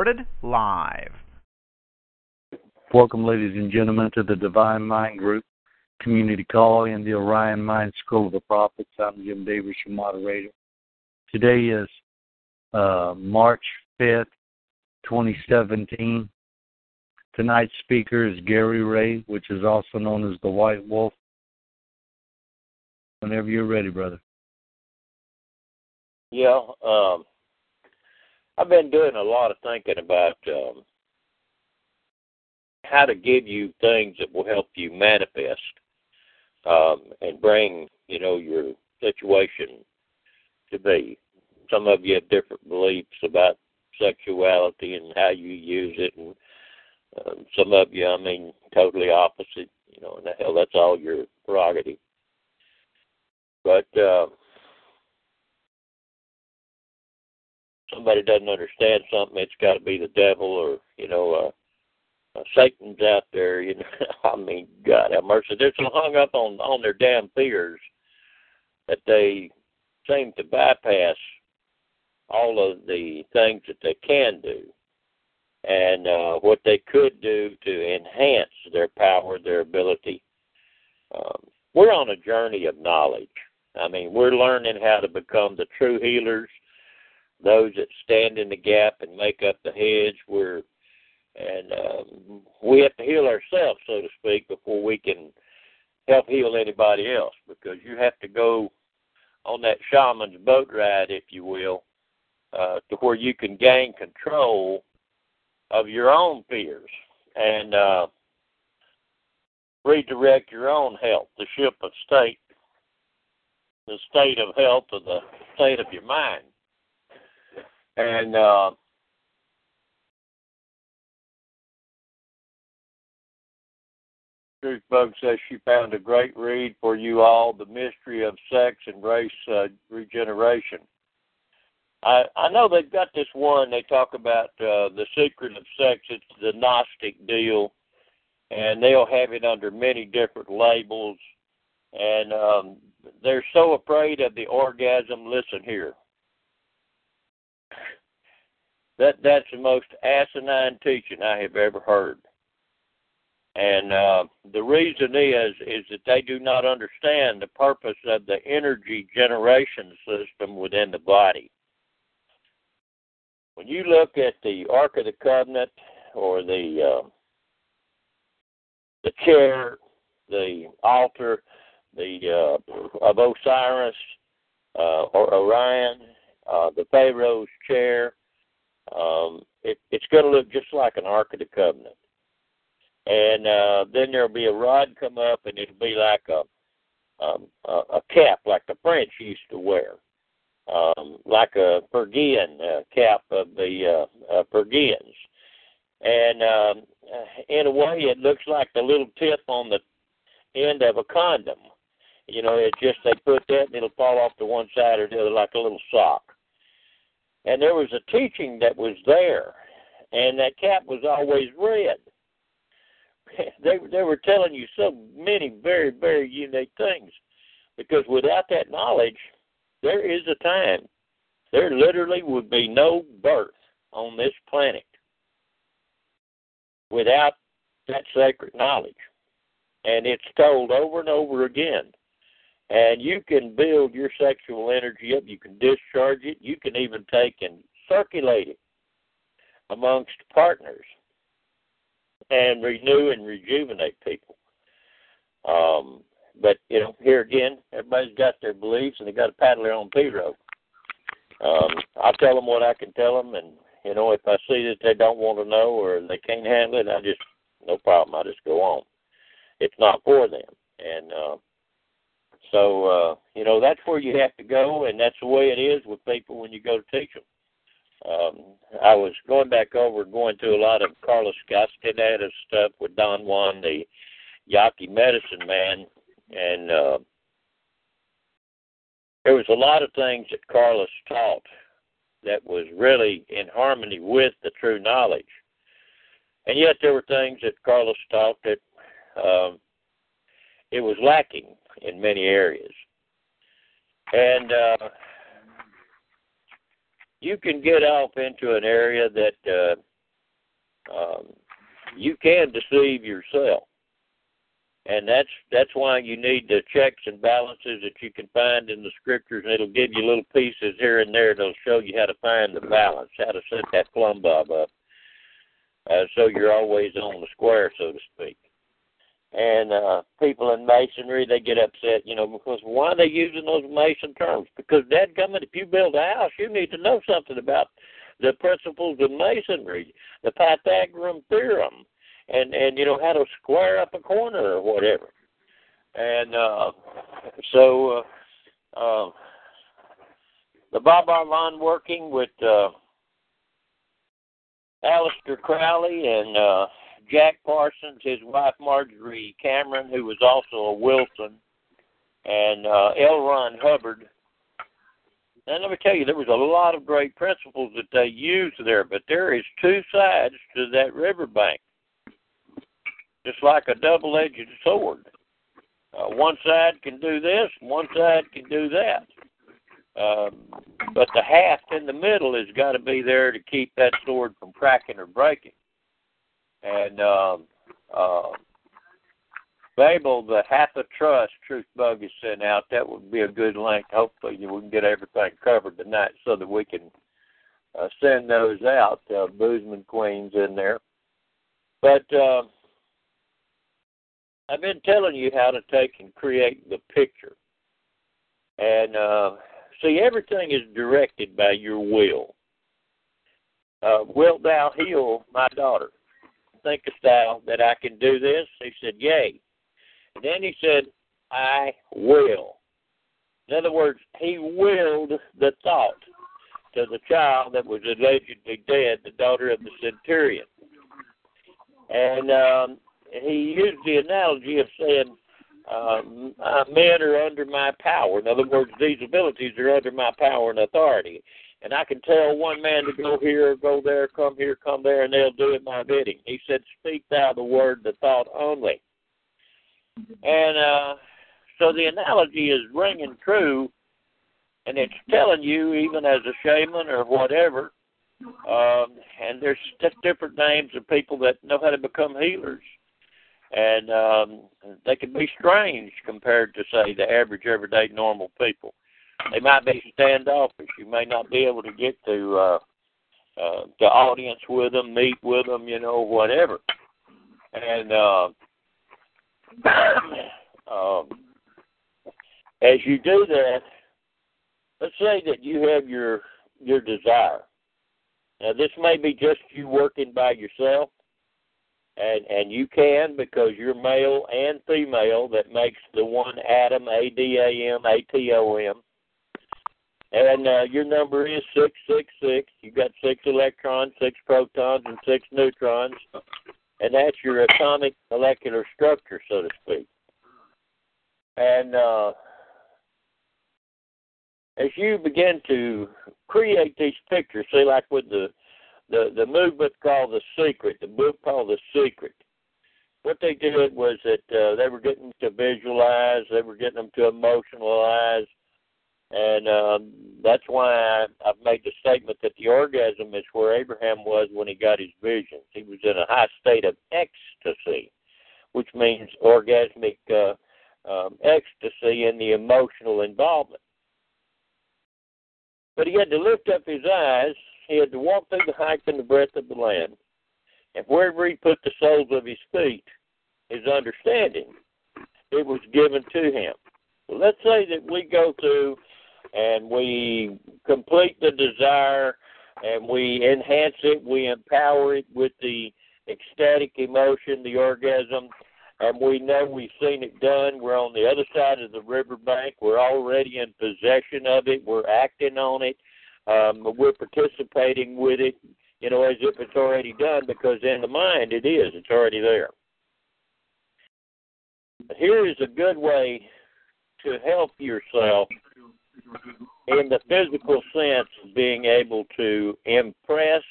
Recorded live. Welcome, ladies and gentlemen, to the Divine Mind Group Community Call in the Orion Mind School of the Prophets. I'm Jim Davis, your moderator. Today is uh, March 5th, 2017. Tonight's speaker is Gary Ray, which is also known as the White Wolf. Whenever you're ready, brother. Yeah, um, I've been doing a lot of thinking about um, how to give you things that will help you manifest um, and bring, you know, your situation to be. Some of you have different beliefs about sexuality and how you use it, and um, some of you, I mean, totally opposite. You know, and hell, that's all your prerogative. But uh, somebody doesn't understand something, it's got to be the devil or you know uh, uh, Satan's out there. You know, I mean, God have mercy. They're so hung up on on their damn fears that they seem to bypass all of the things that they can do and uh, what they could do to enhance their power, their ability. Um, we're on a journey of knowledge. I mean, we're learning how to become the true healers those that stand in the gap and make up the hedge. We're and um, we have to heal ourselves, so to speak, before we can help heal anybody else. Because you have to go on that shaman's boat ride, if you will, uh, to where you can gain control of your own fears and uh, redirect your own health, the ship of state, the state of health of the state of your mind. And uh, Truth Bug says she found a great read for you all, The Mystery of Sex and Race uh, Regeneration. I, I know they've got this one, they talk about uh, The Secret of Sex. It's the Gnostic deal, and they'll have it under many different labels. And um, they're so afraid of the orgasm. Listen here that that's the most asinine teaching I have ever heard. And uh, the reason is is that they do not understand the purpose of the energy generation system within the body. When you look at the Ark of the Covenant or the uh, the chair, the altar, the uh, of Osiris uh, or Orion, uh, the Pharaoh's chair, um, it, it's going to look just like an Ark of the Covenant. And uh, then there'll be a rod come up, and it'll be like a um, a, a cap, like the French used to wear, um, like a Phrygian uh, cap of the uh, uh, Phrygians. And um, in a way, it looks like the little tip on the end of a condom. You know, it's just they put that and it'll fall off to one side or the other like a little sock and there was a teaching that was there, and that cap was always red. they they were telling you so many very very unique things, because without that knowledge, there is a time. There literally would be no birth on this planet without that sacred knowledge, and it's told over and over again and you can build your sexual energy up. You can discharge it. You can even take and circulate it amongst partners and renew and rejuvenate people. Um, but you know, here again, everybody's got their beliefs and they got to paddle their own pee rope. Um, I tell them what I can tell them, and you know, if I see that they don't want to know or they can't handle it, I just no problem. I just go on. It's not for them, and uh, so uh, you know that's where you have to go, and that's the way it is with people when you go to teach them. Um, I was going back over, going to a lot of Carlos Castaneda's stuff with Don Juan, the Yaqui medicine man, and uh, there was a lot of things that Carlos taught that was really in harmony with the true knowledge. And yet there were things that Carlos taught that um, it was lacking in many areas. And uh, you can get off into an area that uh, um, you can deceive yourself and that's that's why you need the checks and balances that you can find in the scriptures and it'll give you little pieces here and there that'll show you how to find the balance how to set that plumb bob up uh, so you're always on the square so to speak and uh people in masonry they get upset you know because why are they using those mason terms because dad coming if you build a house you need to know something about the principles of masonry the pythagorean theorem and and you know how to square up a corner or whatever. And uh, so uh, uh, the Babalon Working with uh, Aleister Crowley and uh, Jack Parsons, his wife Marjorie Cameron, who was also a Wilson, and uh, L. Ron Hubbard. And let me tell you, there was a lot of great principles that they used there, but there is two sides to that riverbank just like a double edged sword. Uh, one side can do this, one side can do that. Um, but the haft in the middle has got to be there to keep that sword from cracking or breaking. And um, uh, Babel, the half a trust Truth Bug is sent out, that would be a good link. Hopefully, we can get everything covered tonight so that we can uh, send those out. Uh, Boozman Queen's in there. But uh, I've been telling you how to take and create the picture. And uh, see, everything is directed by your will. Uh, wilt thou heal my daughter? Thinkest thou that I can do this? He said, Yea. Then he said, I will. In other words, he willed the thought to the child that was allegedly dead, the daughter of the centurion. And um, he used the analogy of saying, um, uh, men are under my power. In other words, these abilities are under my power and authority. And I can tell one man to go here, go there, come here, come there, and they'll do it my bidding. He said, Speak thou the word, the thought only. And uh, so the analogy is ringing true, and it's telling you, even as a shaman or whatever, um, and there's different names of people that know how to become healers and um, they can be strange compared to say the average everyday normal people. They might be standoffish. You may not be able to get to uh, uh, the audience with them, meet with them, you know, whatever. And uh, um, as you do that, let's say that you have your your desire. Now, this may be just you working by yourself and and you can because you're male and female that makes the one atom A D A M A T O M. And uh, your number is six six six. You've got six electrons, six protons, and six neutrons, and that's your atomic molecular structure, so to speak. And uh, as you begin to create these pictures, see, like with the the the movement called the Secret, the book called the Secret. What they did was that uh, they were getting to visualize, they were getting them to emotionalize, and um, that's why I, I've made the statement that the orgasm is where Abraham was when he got his visions. He was in a high state of ecstasy, which means orgasmic uh, um, ecstasy in the emotional involvement. But he had to lift up his eyes he had to walk through the height and the breadth of the land. And wherever he put the soles of his feet, his understanding, it was given to him. So let's say that we go through and we complete the desire and we enhance it, we empower it with the ecstatic emotion, the orgasm, and we know we've seen it done. We're on the other side of the riverbank. We're already in possession of it. We're acting on it. Um, we're participating with it, you know, as if it's already done because in the mind it is. It's already there. Here is a good way to help yourself in the physical sense of being able to impress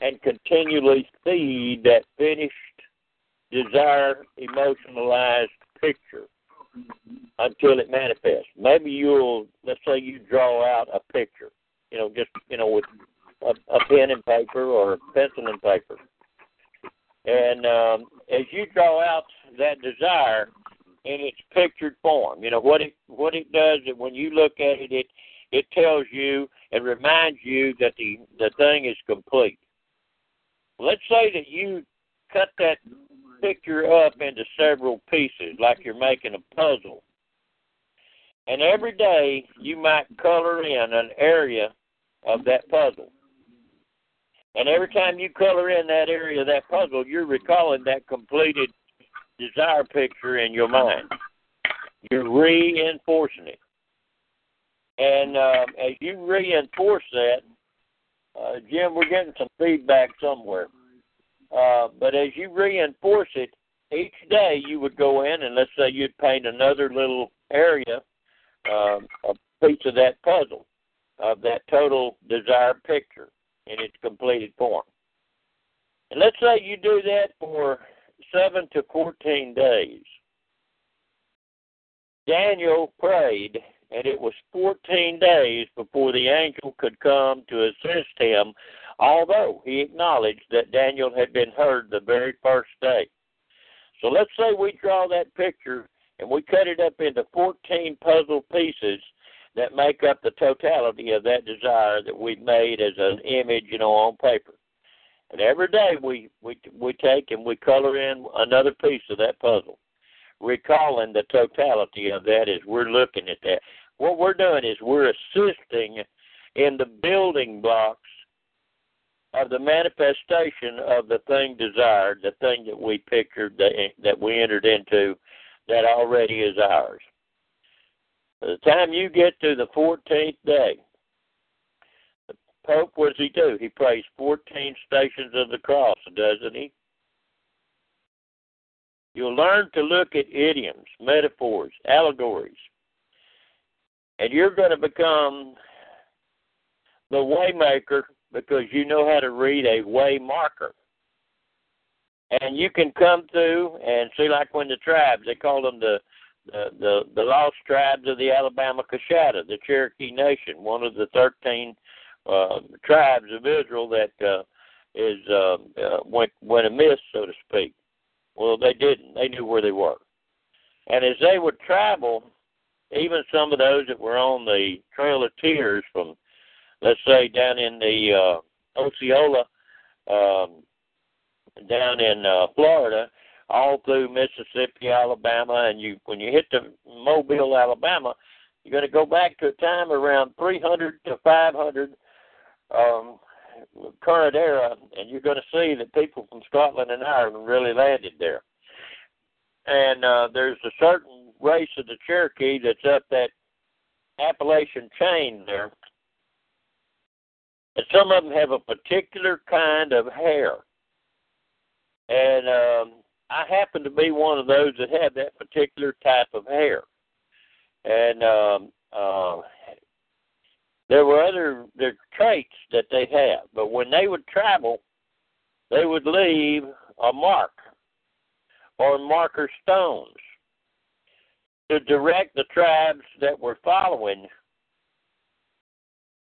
and continually feed that finished desire emotionalized picture until it manifests. Maybe you'll let's say you draw out a picture, you know, just you know with a, a pen and paper or a pencil and paper. And um, as you draw out that desire in its pictured form, you know what it what it does is when you look at it, it it tells you and reminds you that the the thing is complete. Let's say that you cut that picture up into several pieces, like you're making a puzzle. And every day you might color in an area of that puzzle. And every time you color in that area of that puzzle, you're recalling that completed desire picture in your mind. You're reinforcing it. And uh, as you reinforce that, uh, Jim, we're getting some feedback somewhere. Uh, but as you reinforce it, each day you would go in and let's say you'd paint another little area, um, a piece of that puzzle, of that total desired picture in its completed form. And let's say you do that for seven to 14 days. Daniel prayed, and it was 14 days before the angel could come to assist him although he acknowledged that Daniel had been heard the very first day. So let's say we draw that picture and we cut it up into 14 puzzle pieces that make up the totality of that desire that we've made as an image, you know, on paper. And every day we we we take and we color in another piece of that puzzle, recalling the totality of that as we're looking at that. What we're doing is we're assisting in the building blocks of the manifestation of the thing desired, the thing that we pictured, that, that we entered into, that already is ours. By the time you get to the 14th day, Pope, what does he do? He prays 14 stations of the cross, doesn't he? You'll learn to look at idioms, metaphors, allegories, and you're going to become the waymaker because you know how to read a way marker. And you can come through and see, like when the tribes, they call them the the the, the lost tribes of the Alabama Coushatta, the Cherokee Nation, one of the thirteen uh, tribes of Israel that uh, is uh, uh, went went amiss, so to speak. Well, they didn't. They knew where they were, and as they would travel, even some of those that were on the Trail of Tears from let's say down in the uh, Osceola, um, down in uh, Florida, all through Mississippi, Alabama, and you when you hit the Mobile, Alabama, you're going to go back to a time around 300 to 500 um, current era, and you're going to see that people from Scotland and Ireland really landed there. And uh, there's a certain race of the Cherokee that's up that Appalachian chain there and some of them have a particular kind of hair. And um, I happen to be one of those that had that particular type of hair. And um, uh, there were other there traits that they have, but when they would travel, they would leave a mark or marker stones to direct the tribes that were following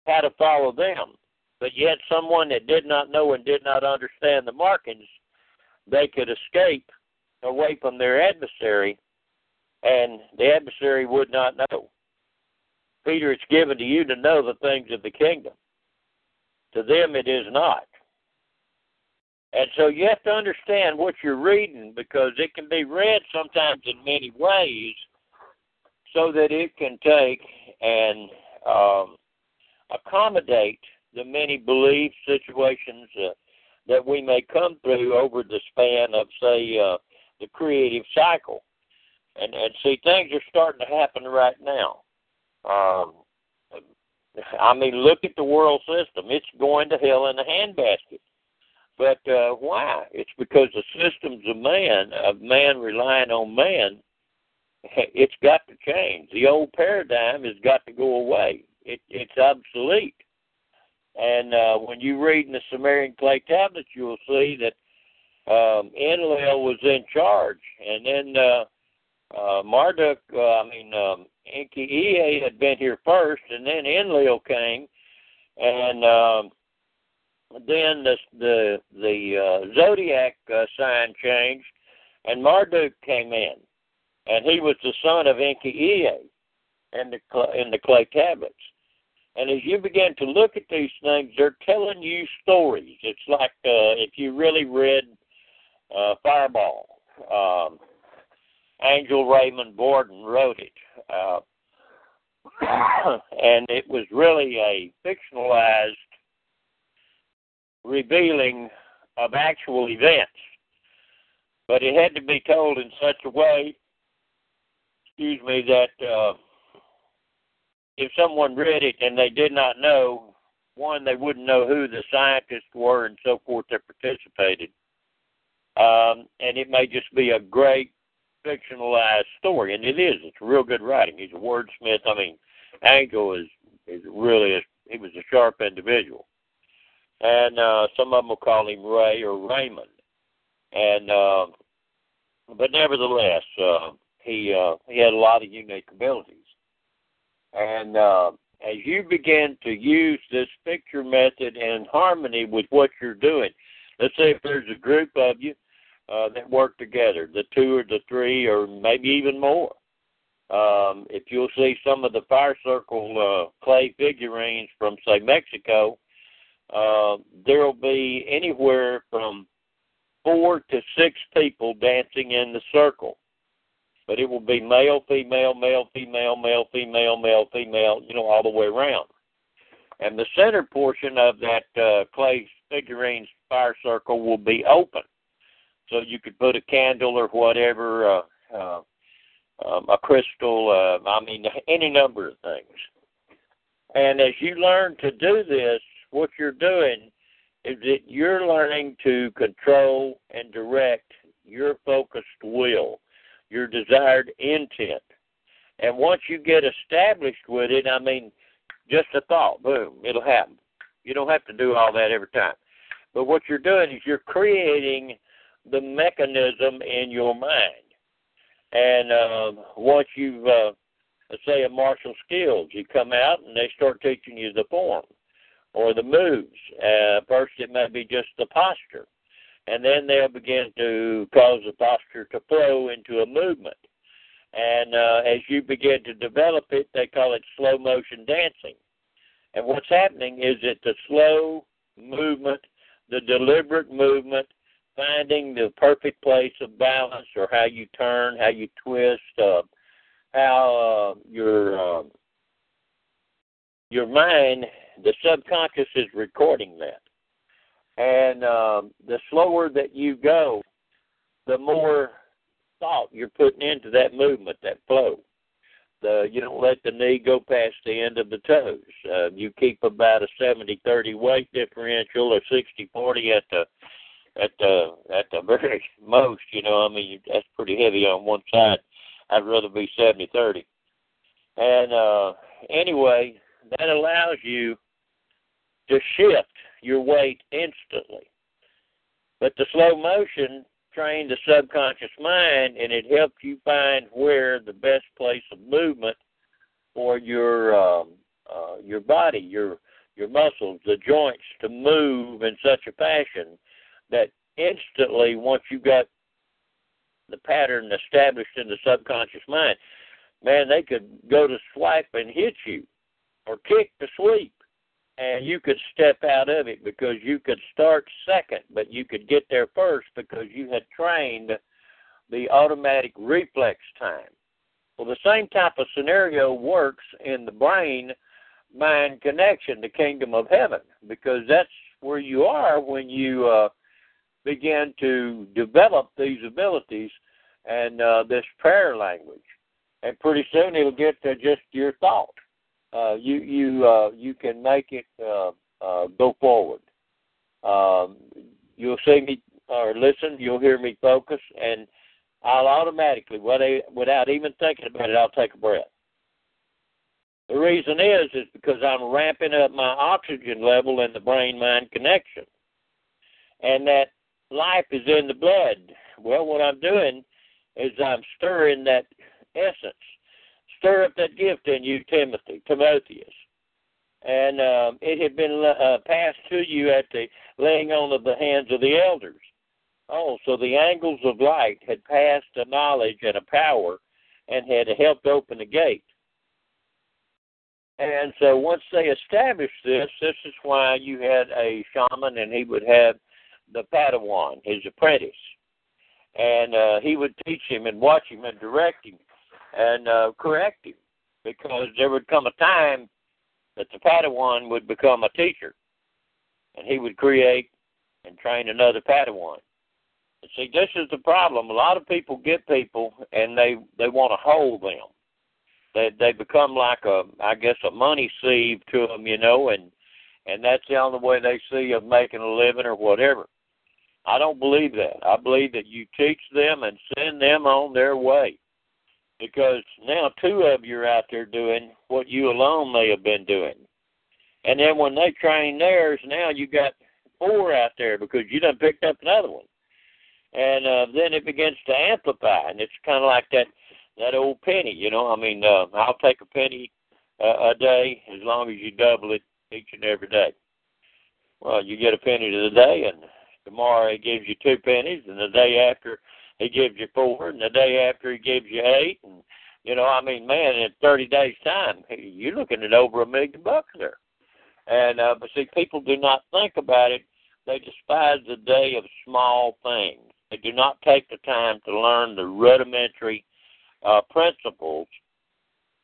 how to follow them but yet someone that did not know and did not understand the markings, they could escape away from their adversary, and the adversary would not know. Peter, it's given to you to know the things of the kingdom. To them, it is not. And so you have to understand what you're reading because it can be read sometimes in many ways so that it can take and um, accommodate the many belief situations uh, that we may come through over the span of, say, uh, the creative cycle. And and see, things are starting to happen right now. Um, I mean, look at the world system; it's going to hell in a handbasket. But uh, why? It's because the systems of man, of man relying on man, it's got to change. The old paradigm has got to go away. It, it's obsolete. And uh, when you read in the Sumerian clay tablets, you'll see that um, Enlil was in charge, and then uh, uh, Marduk, uh, I mean um, Enki Ea had been here first, and then Enlil came, and um, then the the the uh, zodiac uh, sign changed, and Marduk came in, and he was the son of Enki Ea, in the in the clay tablets. And as you begin to look at these things, they're telling you stories. It's like uh, if you really read uh, Fireball. Um, Angel Raymond Borden wrote it. Uh, and it was really a fictionalized revealing of actual events. But it had to be told in such a way, excuse me, that uh, if someone read it and they did not know, one, they wouldn't know who the scientists were and so forth that participated. Um, and it may just be a great fictionalized story, and it is. It's real good writing. He's a wordsmith. I mean, Angel is is really a, he was a sharp individual, and uh, some of them will call him Ray or Raymond, and uh, but nevertheless, uh, he uh, he had a lot of unique abilities, and uh, as you begin to use this picture method in harmony with what you're doing, let's say if there's a group of you uh, that work together, the two or the three or maybe even more. Um, if you'll see some of the fire circle uh, clay figurines from, say, Mexico, uh, there will be anywhere from four to six people dancing in the circle. But it will be male, female, male, female, male, female, male, female, you know, all the way around. And the center portion of that uh, clay figurines fire circle will be open so you could put a candle or whatever, uh, uh, um, a crystal, uh, I mean, any number of things. And as you learn to do this, what you're doing is that you're learning to control and direct your focused will, your desired intent. And once you get established with it, I mean, just a thought, boom, it'll happen. You don't have to do all that every time. But what you're doing is you're creating the mechanism in your mind. And uh, once you've, uh, let's say, a martial skills, you come out and they start teaching you the form or the moves. Uh, first, it may be just the posture, and then they'll begin to cause the posture to flow into a movement. And uh, as you begin to develop it, they call it slow motion dancing. And what's happening is that the slow movement, the deliberate movement, finding the perfect place of balance or how you turn, how you twist, uh, how uh, your uh, your mind, the subconscious is recording that. And uh, the slower that you go, the more thought you're putting into that movement, that flow. The, you don't let the knee go past the end of the toes. Uh, you keep about a 70-30 weight differential or 60-40 at the at the at the very most, you know, I mean that's pretty heavy on one side. I'd rather be seventy thirty. And uh anyway, that allows you to shift your weight instantly. But the slow motion trained the subconscious mind and it helps you find where the best place of movement for your um uh your body, your your muscles, the joints to move in such a fashion that instantly, once you got the pattern established in the subconscious mind, man, they could go to swipe and hit you or kick to sweep. And you could step out of it because you could start second, but you could get there first because you had trained the automatic reflex time. Well, the same type of scenario works in the brain mind connection, the kingdom of heaven, because that's where you are when you uh, begin to develop these abilities and uh, this prayer language, and pretty soon it'll get to just your thought. Uh, you you uh, you can make it uh, uh, go forward. Um, you'll see me or listen. You'll hear me focus, and I'll automatically, without even thinking about it, I'll take a breath. The reason is is because I'm ramping up my oxygen level in the brain mind connection. And that life is in the blood. Well, what I'm doing is I'm stirring that essence. Stir up that gift in you, Timothy, Timotheus. And um, it had been uh, passed to you at the laying on of the hands of the elders. Oh, so the angles of light had passed a knowledge and a power and had helped open the gate. And so once they established this, this is why you had a shaman and he would have the Padawan, his apprentice. And uh, he would teach him and watch him and direct him and uh, correct him because there would come a time that the Padawan would become a teacher and he would create and train another Padawan. And see, this is the problem. A lot of people get people and they they want to hold them they they become like a I guess a money sieve to them, you know, and and that's the only way they see of making a living or whatever. I don't believe that. I believe that you teach them and send them on their way. Because now two of you are out there doing what you alone may have been doing. And then when they train theirs, now you got four out there because you done picked up another one. And uh, then it begins to amplify, and it's kind of like that that old penny. You know, I mean, uh, I'll take a penny uh, a day as long as you double it each and every day. Well, you get a penny to the day, and tomorrow he gives you two pennies, and the day after he gives you four, and the day after he gives you eight, and you know, I mean, man, in 30 days' time, you're looking at over a million bucks there. And uh, but see, people do not think about it. They despise the day of small things. They do not take the time to learn the rudimentary uh, principles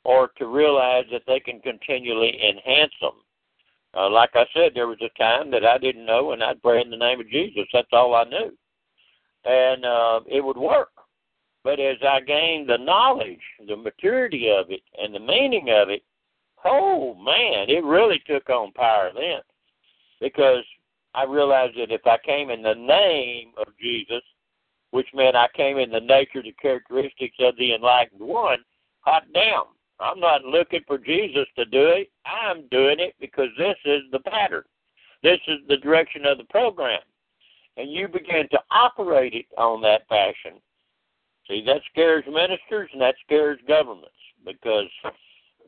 or to realize that they can continually enhance them. Uh, like I said, there was a time that I didn't know, and I'd pray in the name of Jesus. That's all I knew, and uh, it would work. But as I gained the knowledge, the maturity of it, and the meaning of it, oh man, it really took on power then, because I realized that if I came in the name of Jesus, which meant I came in the nature, the characteristics of the enlightened one. Hot damn. I'm not looking for Jesus to do it. I'm doing it because this is the pattern. This is the direction of the program. And you begin to operate it on that fashion. See, that scares ministers and that scares governments because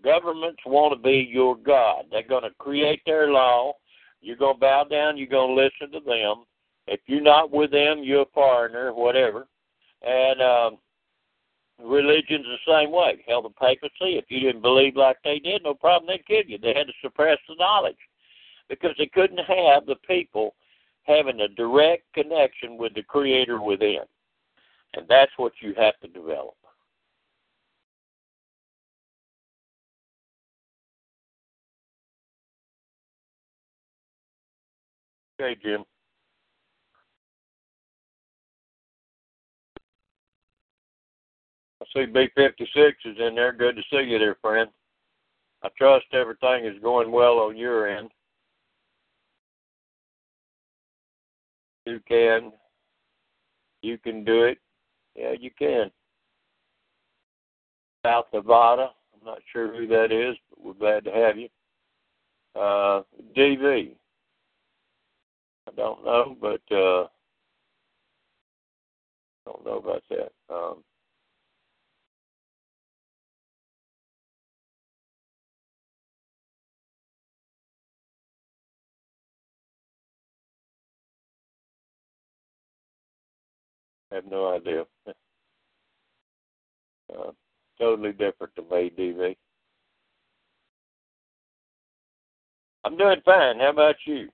governments want to be your God. They're going to create their law. You're going to bow down. You're going to listen to them. If you're not with them, you're a foreigner, whatever. And um, religion's the same way. Hell, the papacy, if you didn't believe like they did, no problem, they'd kill you. They had to suppress the knowledge because they couldn't have the people having a direct connection with the Creator within. And that's what you have to develop. Okay, Jim. See B56 is in there. Good to see you there, friend. I trust everything is going well on your end. You can. You can do it. Yeah, you can. South Nevada. I'm not sure who that is, but we're glad to have you. Uh, DV. I don't know, but uh, I don't know about that. Um, I have no idea. Uh, totally different to me, DV. I'm doing fine. How about you?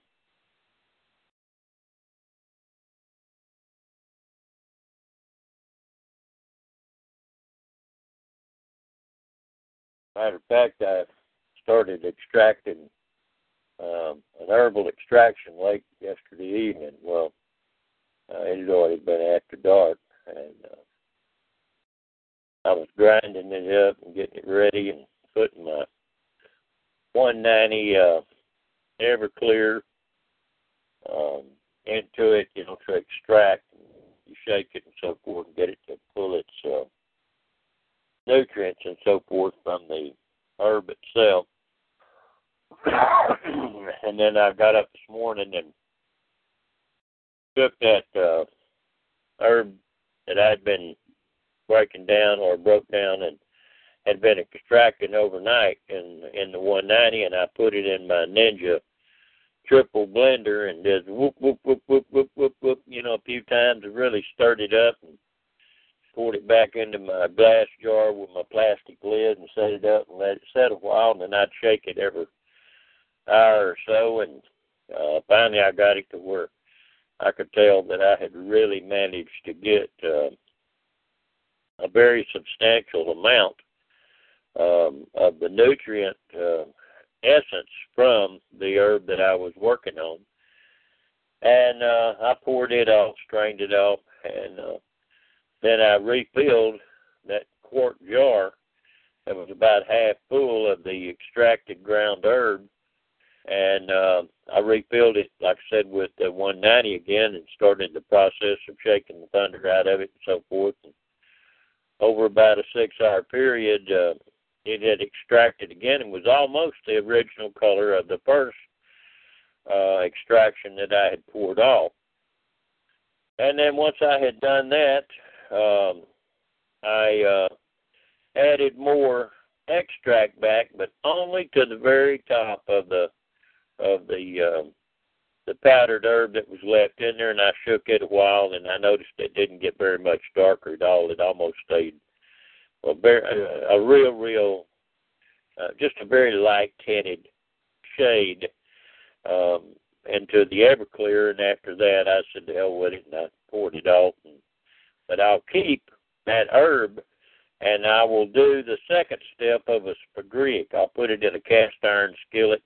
Matter of fact, I started extracting um, an herbal extraction late yesterday evening. Well, uh, it had already been after dark, and uh, I was grinding it up and getting it ready and putting my 190 uh, Everclear um, into it, you know, to extract. You shake it and so forth and get it to pull its uh, nutrients and so forth from the herb itself. and then I got up this morning and took that uh, herb that I'd been breaking down or broke down and had been extracting overnight in in the 190, and I put it in my Ninja triple blender and just whoop whoop whoop whoop whoop whoop whoop, you know, a few times and really stirred it up and poured it back into my glass jar with my plastic lid and set it up and let it set a while, and then I'd shake it every hour or so, and uh, finally I got it to where I could tell that I had really managed to get uh, a very substantial amount um, of the nutrient uh, essence from the herb that I was working on. And uh, I poured it off, strained it off, and uh, then I refilled that quart jar that was about half full of the extracted ground herb. And uh, I refilled it, like I said, with the 190 again and started the process of shaking the thunder out of it and so forth. And over about a six hour period, uh, it had extracted again and was almost the original color of the first uh, extraction that I had poured off. And then once I had done that, um, I uh, added more extract back, but only to the very top of the of the um, the powdered herb that was left in there, and I shook it a while, and I noticed it didn't get very much darker at all. It almost stayed a, very, a, a real, real, uh, just a very light tinted shade um, into the Everclear, and after that, I said, "The hell with it," and I poured it off. And, but I'll keep that herb, and I will do the second step of a spagyric. I'll put it in a cast iron skillet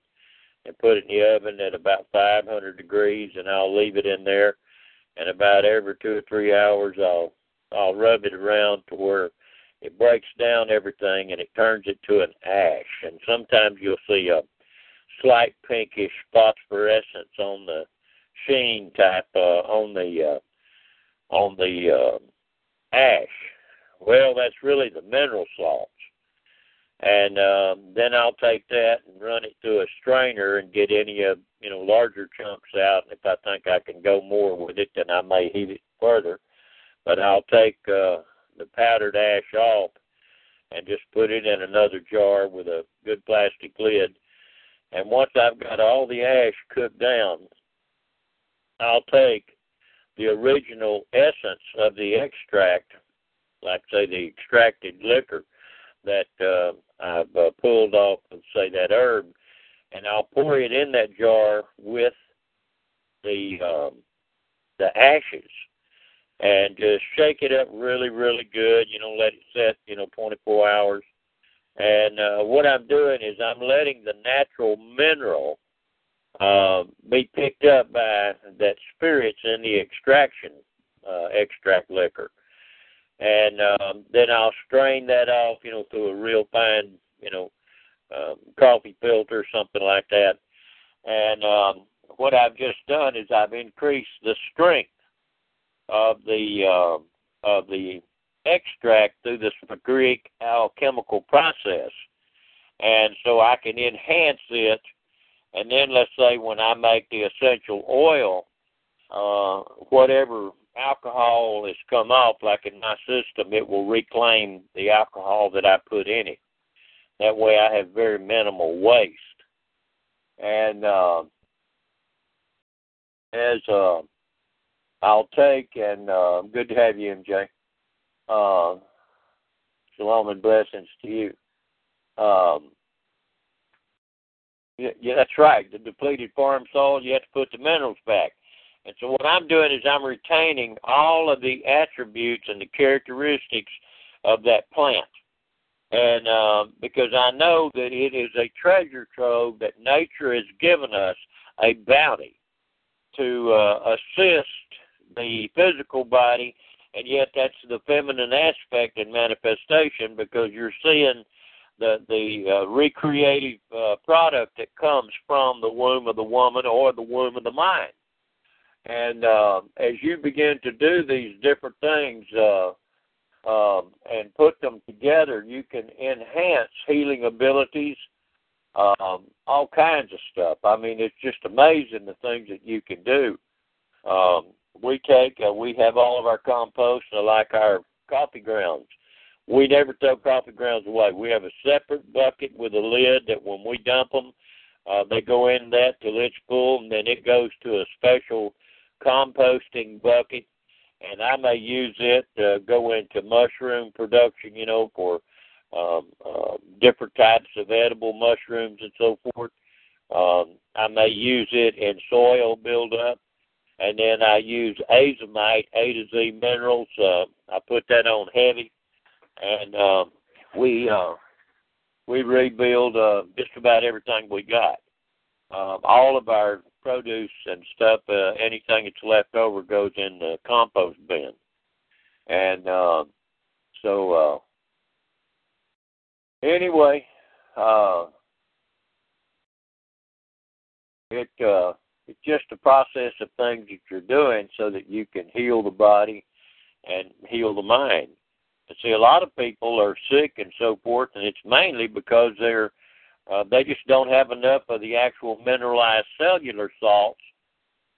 and put it in the oven at about 500 degrees, and I'll leave it in there. And about every two or three hours, I'll I'll rub it around to where it breaks down everything and it turns it to an ash. And sometimes you'll see a slight pinkish phosphorescence on the sheen type uh, on the uh, on the uh, ash. Well, that's really the mineral salts and um, then I'll take that and run it through a strainer and get any of you know larger chunks out. And if I think I can go more with it, then I may heat it further. But I'll take uh, the powdered ash off and just put it in another jar with a good plastic lid. And once I've got all the ash cooked down, I'll take the original essence of the extract, like say the extracted liquor, that uh, I've uh, pulled off of say that herb, and I'll pour it in that jar with the um, the ashes, and just shake it up really, really good. You know, let it set. You know, 24 hours. And uh, what I'm doing is I'm letting the natural mineral uh, be picked up by that spirits in the extraction uh, extract liquor and um, then I'll strain that off, you know, through a real fine, you know, um, coffee filter or something like that. And um, what I've just done is I've increased the strength of the uh, of the extract through this Greek alchemical process, and so I can enhance it. And then let's say when I make the essential oil, uh, whatever alcohol has come off, like in my system, it will reclaim the alcohol that I put in it. That way, I have very minimal waste. And uh, as uh, I'll take, and uh, good to have you, MJ. Uh, shalom and blessings to you. Um, yeah, that's right. The depleted farm soil, you have to put the minerals back. And so what I'm doing is I'm retaining all of the attributes and the characteristics of that plant. And uh, because I know that it is a treasure trove that nature has given us a bounty to uh, assist the physical body and yet that's the feminine aspect and manifestation because you're seeing the the uh, recreative uh, product that comes from the womb of the woman or the womb of the mind. And uh, as you begin to do these different things uh, um, and put them together, you can enhance healing abilities, um, all kinds of stuff. I mean, it's just amazing the things that you can do. Um, we take, uh, we have all of our compost, uh, like our coffee grounds. We never throw coffee grounds away. We have a separate bucket with a lid that when we dump them, uh, they go in that till it's full, and then it goes to a special composting bucket. And I may use it to go into mushroom production, you know, for um, uh, different types of edible mushrooms and so forth. Um, I may use it in soil buildup, and then I use azomite, A to Z minerals. Uh, I put that on heavy, and uh, we uh, we rebuild uh, just about everything we got. Um, all of our produce and stuff, uh, anything that's left over goes in the compost bin, and uh, so. Uh, anyway, uh, it uh, it's just a process of things that you're doing so that you can heal the body and heal the mind. See, a lot of people are sick and so forth, and it's mainly because they're uh, they just don't have enough of the actual mineralized cellular salts,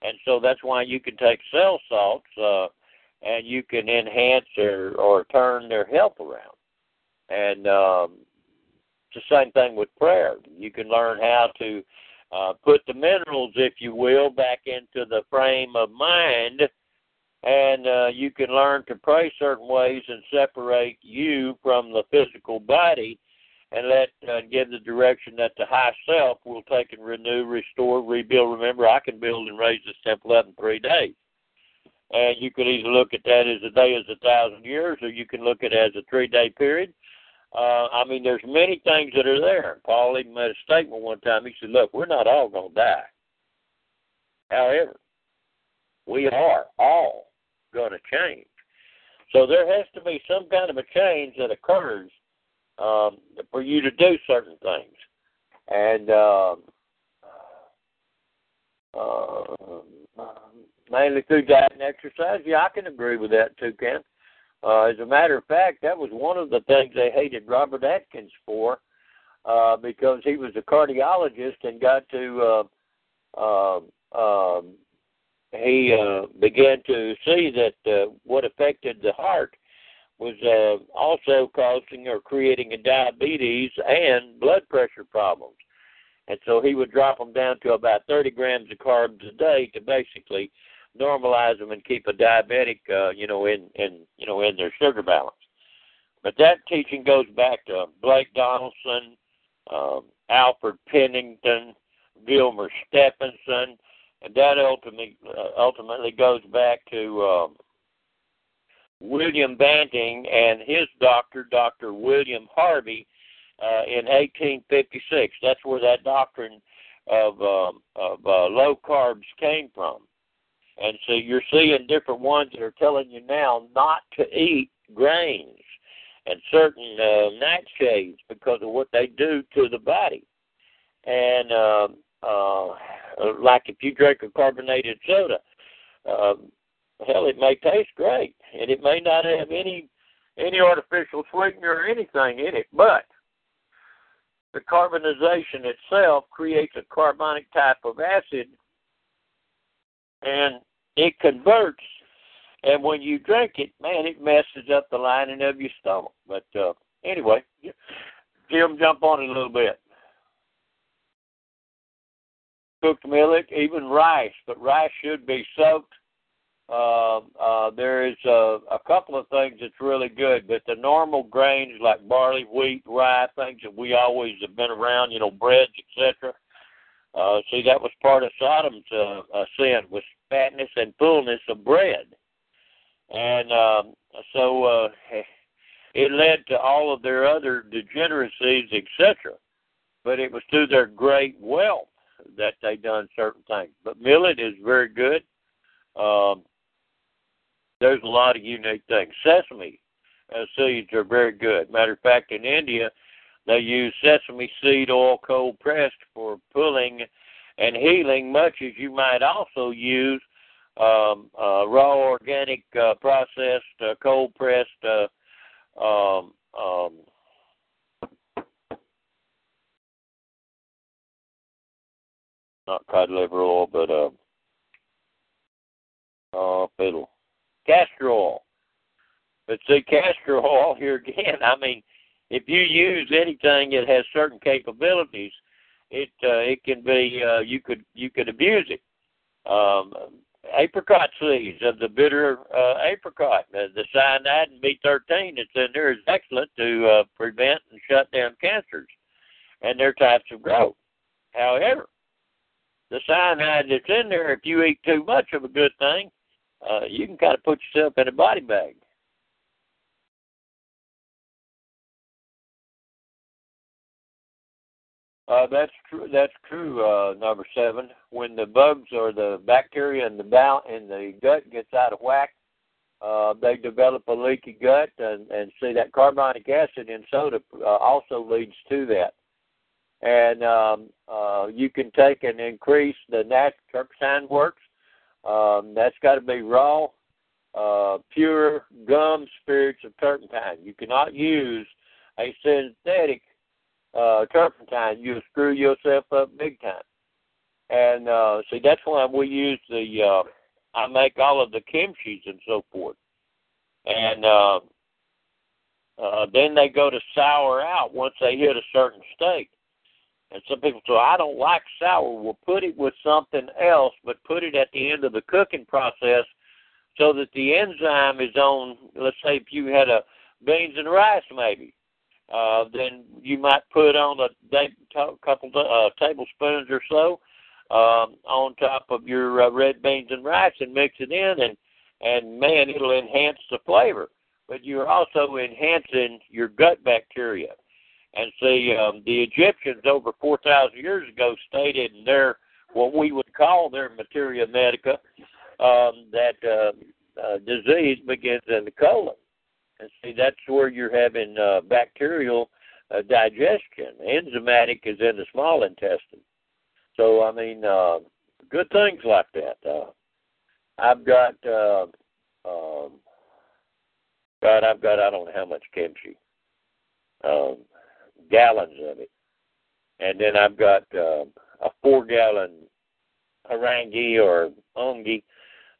and so that's why you can take cell salts uh, and you can enhance or or turn their health around. And um, it's the same thing with prayer. You can learn how to uh, put the minerals, if you will, back into the frame of mind, and uh, you can learn to pray certain ways and separate you from the physical body, and let uh, give the direction that the high self will take and renew, restore, rebuild. Remember, I can build and raise this temple up in three days. And you could either look at that as a day as a thousand years, or you can look at it as a three day period uh, I mean, there's many things that are there. Paul even made a statement one time. He said, "Look, we're not all going to die. However, we are all going to change. So there has to be some kind of a change that occurs um, for you to do certain things, and um, uh, mainly through diet and exercise. Yeah, I can agree with that too, Ken. Uh, as a matter of fact, that was one of the things they hated Robert Atkins for, uh, because he was a cardiologist and got to uh, uh, um, he uh, began to see that uh, what affected the heart was uh, also causing or creating a diabetes and blood pressure problems. And so he would drop them down to about 30 grams of carbs a day to basically normalize them and keep a diabetic, uh, you know, in in you know in their sugar balance. But that teaching goes back to Blake Donaldson, um, Alfred Pennington, Gilmer Stephenson, and that ultimately uh, ultimately goes back to um, William Banting and his doctor, Dr. William Harvey, uh, in 1856. That's where that doctrine of um, of uh, low carbs came from. And so you're seeing different ones that are telling you now not to eat grains and certain uh, nightshades because of what they do to the body. And uh, uh, like if you drink a carbonated soda, uh, hell, it may taste great, and it may not have any any artificial sweetener or anything in it, but the carbonization itself creates a carbonic type of acid and it converts. And when you drink it, man, it messes up the lining of your stomach. But uh, anyway, Jim, jump on it a little bit. Cooked millet, even rice, but rice should be soaked. Uh, uh, there is a, a couple of things that's really good, but the normal grains like barley, wheat, rye, things that we always have been around, you know, breads, etc. Uh, see, that was part of Sodom's uh, uh, sin was fatness and fullness of bread, and um, so uh, it led to all of their other degeneracies, etc. But it was through their great wealth that they done certain things. But millet is very good. Um, there's a lot of unique things. Sesame uh, seeds are very good. Matter of fact, in India, they use sesame seed oil cold pressed for pulling and healing, much as you might also use um, uh, raw organic uh, processed uh, cold pressed uh, um, um, not cod liver oil, but uh, uh, fiddle, castor oil. But see, castor oil here again. I mean, if you use anything that has certain capabilities, it uh, it can be uh, you could you could abuse it. Um, apricot seeds of the bitter uh, apricot, uh, the cyanide and B13 that's in there is excellent to uh, prevent and shut down cancers and their types of growth. However, the cyanide that's in there, if you eat too much of a good thing, uh, you can kind of put yourself in a body bag. Uh, that's true. That's true. Uh, number seven, when the bugs or the bacteria in the bow in the gut gets out of whack, uh, they develop a leaky gut, and, and see that carbonic acid in soda uh, also leads to that. And um, uh, you can take and increase the natural turpentine works. Um, that's got to be raw, uh, pure gum spirits of turpentine. You cannot use a synthetic uh, turpentine, you'll screw yourself up big time. And uh, see, that's why we use the. Uh, I make all of the kimchis and so forth, and uh, uh, then they go to sour out once they hit a certain state. And some people say, I don't like sour. Well, put it with something else, but put it at the end of the cooking process so that the enzyme is on, let's say if you had a beans and rice maybe, uh, then you might put on a couple uh, tablespoons or so um, on top of your uh, red beans and rice and mix it in, and and man, it'll enhance the flavor. But you're also enhancing your gut bacteria. And see, um, the Egyptians over 4,000 years ago stated in their what we would call their materia medica um, that uh, uh, disease begins in the colon. And see, that's where you're having uh, bacterial uh, digestion. Enzymatic is in the small intestine. So, I mean, uh, good things like that. Uh, I've got, uh, um, God, I've got, I don't know how much kimchi, um, gallons of it. And then I've got uh, a four gallon harangi or ongi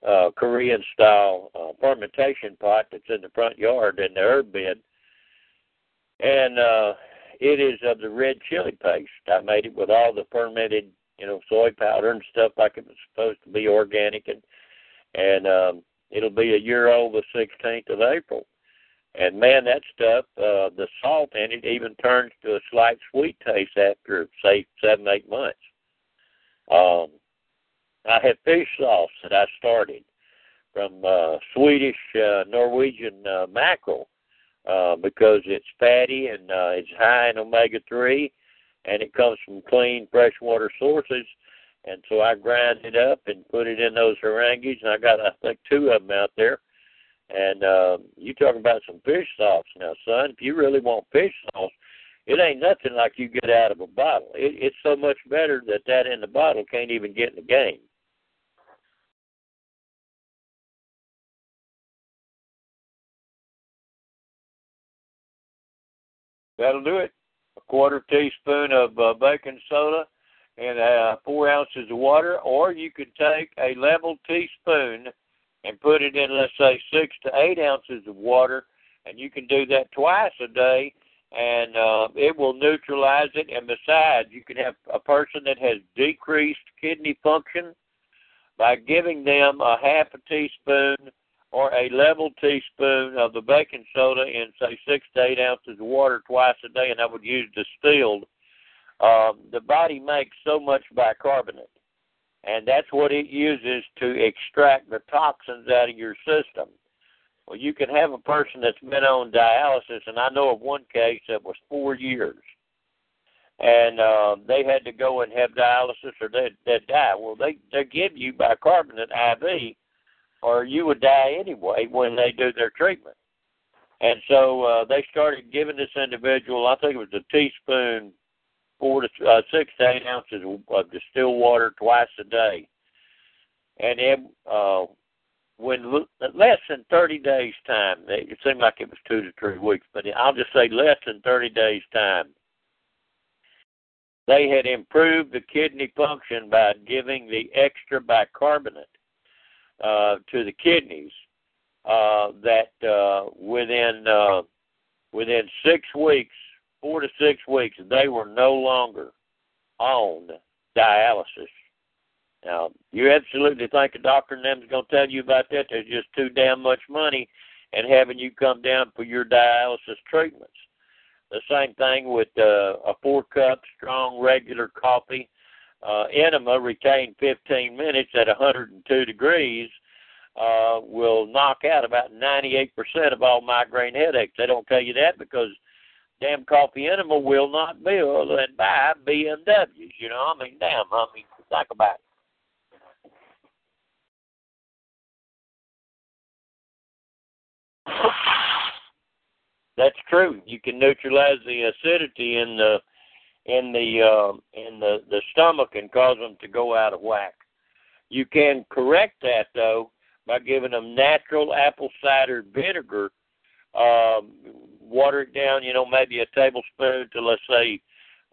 uh, Korean style uh, fermentation pot that's in the front yard in the herb bed. And uh, it is of the red chili paste. I made it with all the fermented, you know, soy powder and stuff like it was supposed to be organic, and and um, it'll be a year old the 16th of April. And man, that stuff, uh, the salt in it even turns to a slight sweet taste after say seven, eight months. Um, I have fish sauce that I started from uh, Swedish uh, Norwegian uh, mackerel uh, because it's fatty and uh, it's high in omega three, and it comes from clean freshwater sources. And so I grind it up and put it in those harangis, and I got I think two of them out there. And uh, you talking about some fish sauce now, son? If you really want fish sauce, it ain't nothing like you get out of a bottle. It, it's so much better that that in the bottle can't even get in the game. That'll do it. A quarter teaspoon of uh, baking soda and uh, four ounces of water, or you could take a level teaspoon and put it in, let's say, six to eight ounces of water, and you can do that twice a day, and uh, it will neutralize it. And besides, you can have a person that has decreased kidney function by giving them a half a teaspoon or a level teaspoon of the baking soda in say six to eight ounces of water twice a day, and I would use distilled. Um, the body makes so much bicarbonate, and that's what it uses to extract the toxins out of your system. Well, you can have a person that's been on dialysis, and I know of one case that was four years, and uh, they had to go and have dialysis or they'd, they'd die. Well, they they give you bicarbonate IV or you would die anyway when they do their treatment. And so uh, they started giving this individual, I think it was a teaspoon, four to uh, six to eight ounces of distilled water twice a day. And then uh, when less than 30 days time, it seemed like it was two to three weeks, but I'll just say less than 30 days time, they had improved the kidney function by giving the extra bicarbonate uh, to the kidneys. Uh, that uh, within uh, within six weeks, four to six weeks, they were no longer on dialysis. Now, you absolutely think a doctor and them is going to tell you about that? There's just too damn much money and having you come down for your dialysis treatments. The same thing with uh, a four cup strong regular coffee. Uh, enema retained 15 minutes at 102 degrees uh, will knock out about 98% of all migraine headaches. They don't tell you that because damn coffee enema will not build and buy BMWs. You know, I mean, damn, I mean, think about it. That's true. You can neutralize the acidity in the in the uh, in the the stomach and cause them to go out of whack. You can correct that though by giving them natural apple cider vinegar. Um, water it down, you know, maybe a tablespoon to let's say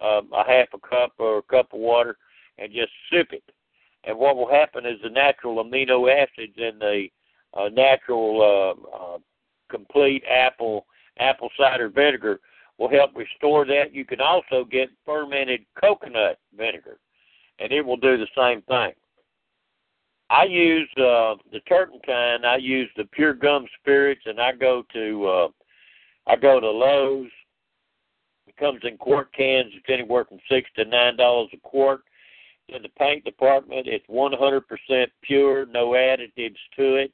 um, a half a cup or a cup of water, and just sip it. And what will happen is the natural amino acids in the uh, natural uh, uh, complete apple apple cider vinegar will help restore that. You can also get fermented coconut vinegar, and it will do the same thing. I use uh, the turpentine. I use the pure gum spirits, and I go to uh, I go to Lowe's. It comes in quart cans. It's anywhere from six to nine dollars a quart. In the paint department, it's 100% pure, no additives to it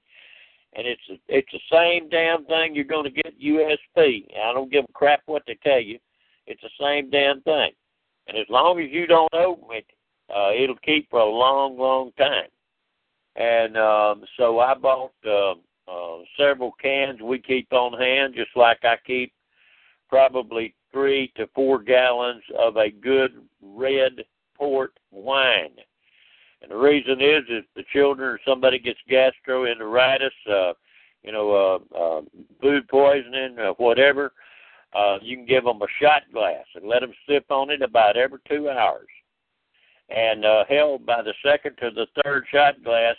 and it's it's the same damn thing you're going to get USP. I don't give a crap what they tell you. It's the same damn thing, and as long as you don't open it, uh, it'll keep for a long, long time. And um, so I bought uh, uh, several cans. We keep on hand, just like I keep probably three to four gallons of a good red port wine. And the reason is if the children or somebody gets gastroenteritis, uh, you know, uh, uh, food poisoning, uh, whatever, uh, you can give them a shot glass and let them sip on it about every two hours. And uh, hell, by the second to the third shot glass,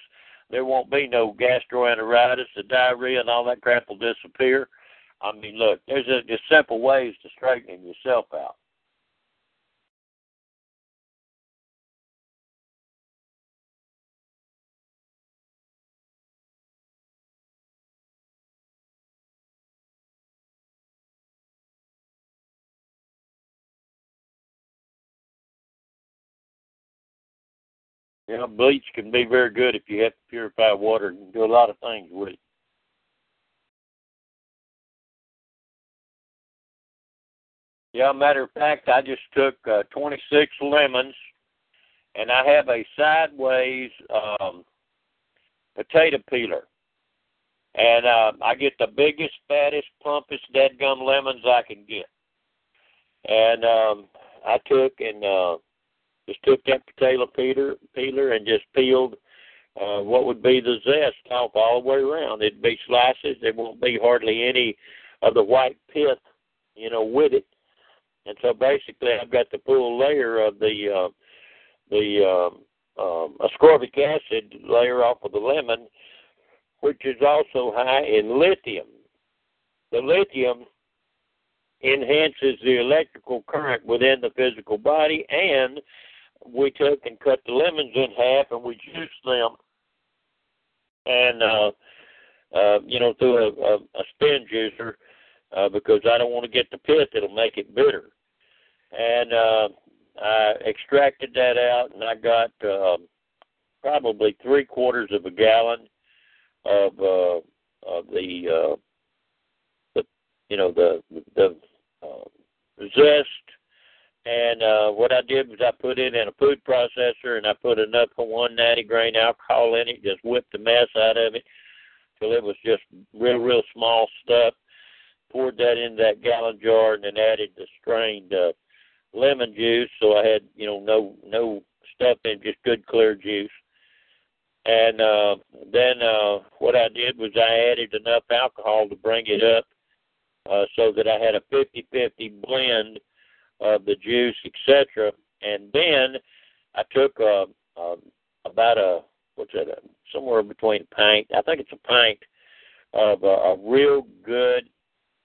there won't be no gastroenteritis, the diarrhea, and all that crap will disappear. I mean, look, there's just simple ways to straighten yourself out. You know, bleach can be very good if you have to purify water and do a lot of things with it. Yeah, matter of fact, I just took uh, 26 lemons, and I have a sideways um, potato peeler, and uh, I get the biggest, fattest, plumpest, dead gum lemons I can get. And um, I took and uh, just took that potato peeler, peeler and just peeled uh, what would be the zest off all the way around. It'd be slices. There won't be hardly any of the white pith, you know, with it. And so basically, I've got the full layer of the uh, the um, um, ascorbic acid layer off of the lemon, which is also high in lithium. The lithium enhances the electrical current within the physical body and we took and cut the lemons in half and we juiced them and uh uh you know through a, a, a spin juicer uh because I don't want to get the pith it'll make it bitter. And uh I extracted that out and I got uh, probably three quarters of a gallon of uh of the uh the you know the the uh, zest and uh, what I did was I put it in a food processor and I put enough of one natty grain alcohol in it, just whipped the mess out of it, till it was just real, real small stuff. Poured that into that gallon jar, and then added the strained uh, lemon juice. So I had, you know, no no stuff in, just good clear juice. And uh, then uh, what I did was I added enough alcohol to bring it up uh, so that I had a 50-50 blend of the juice, etc. And then I took uh, uh, about a what's that? Uh, somewhere between a pint. I think it's a pint of uh, a real good,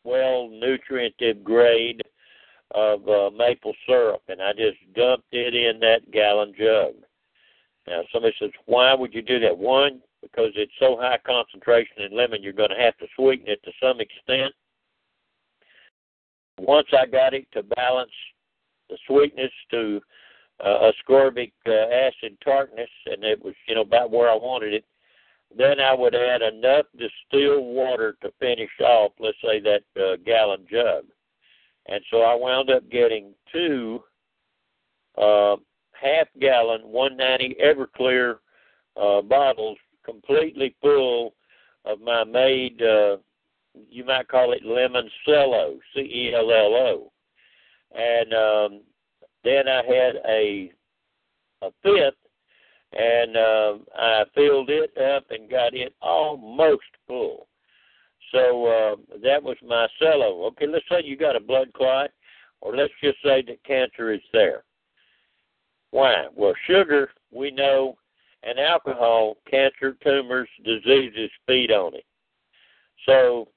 well nutritive grade of uh, maple syrup, and I just dumped it in that gallon jug. Now, somebody says, why would you do that? One, because it's so high concentration in lemon, you're going to have to sweeten it to some extent. Once I got it to balance the sweetness to uh, ascorbic uh, acid tartness, and it was you know about where I wanted it. Then I would add enough distilled water to finish off, let's say that uh, gallon jug, and so I wound up getting two uh, half gallon 190 Everclear uh, bottles, completely full of my made. Uh, you might call it lemon cello, C E L L O, and um, then I had a a fifth, and uh, I filled it up and got it almost full. So uh, that was my cello. Okay, let's say you got a blood clot, or let's just say that cancer is there. Why? Well, sugar, we know, and alcohol, cancer, tumors, diseases feed on it. So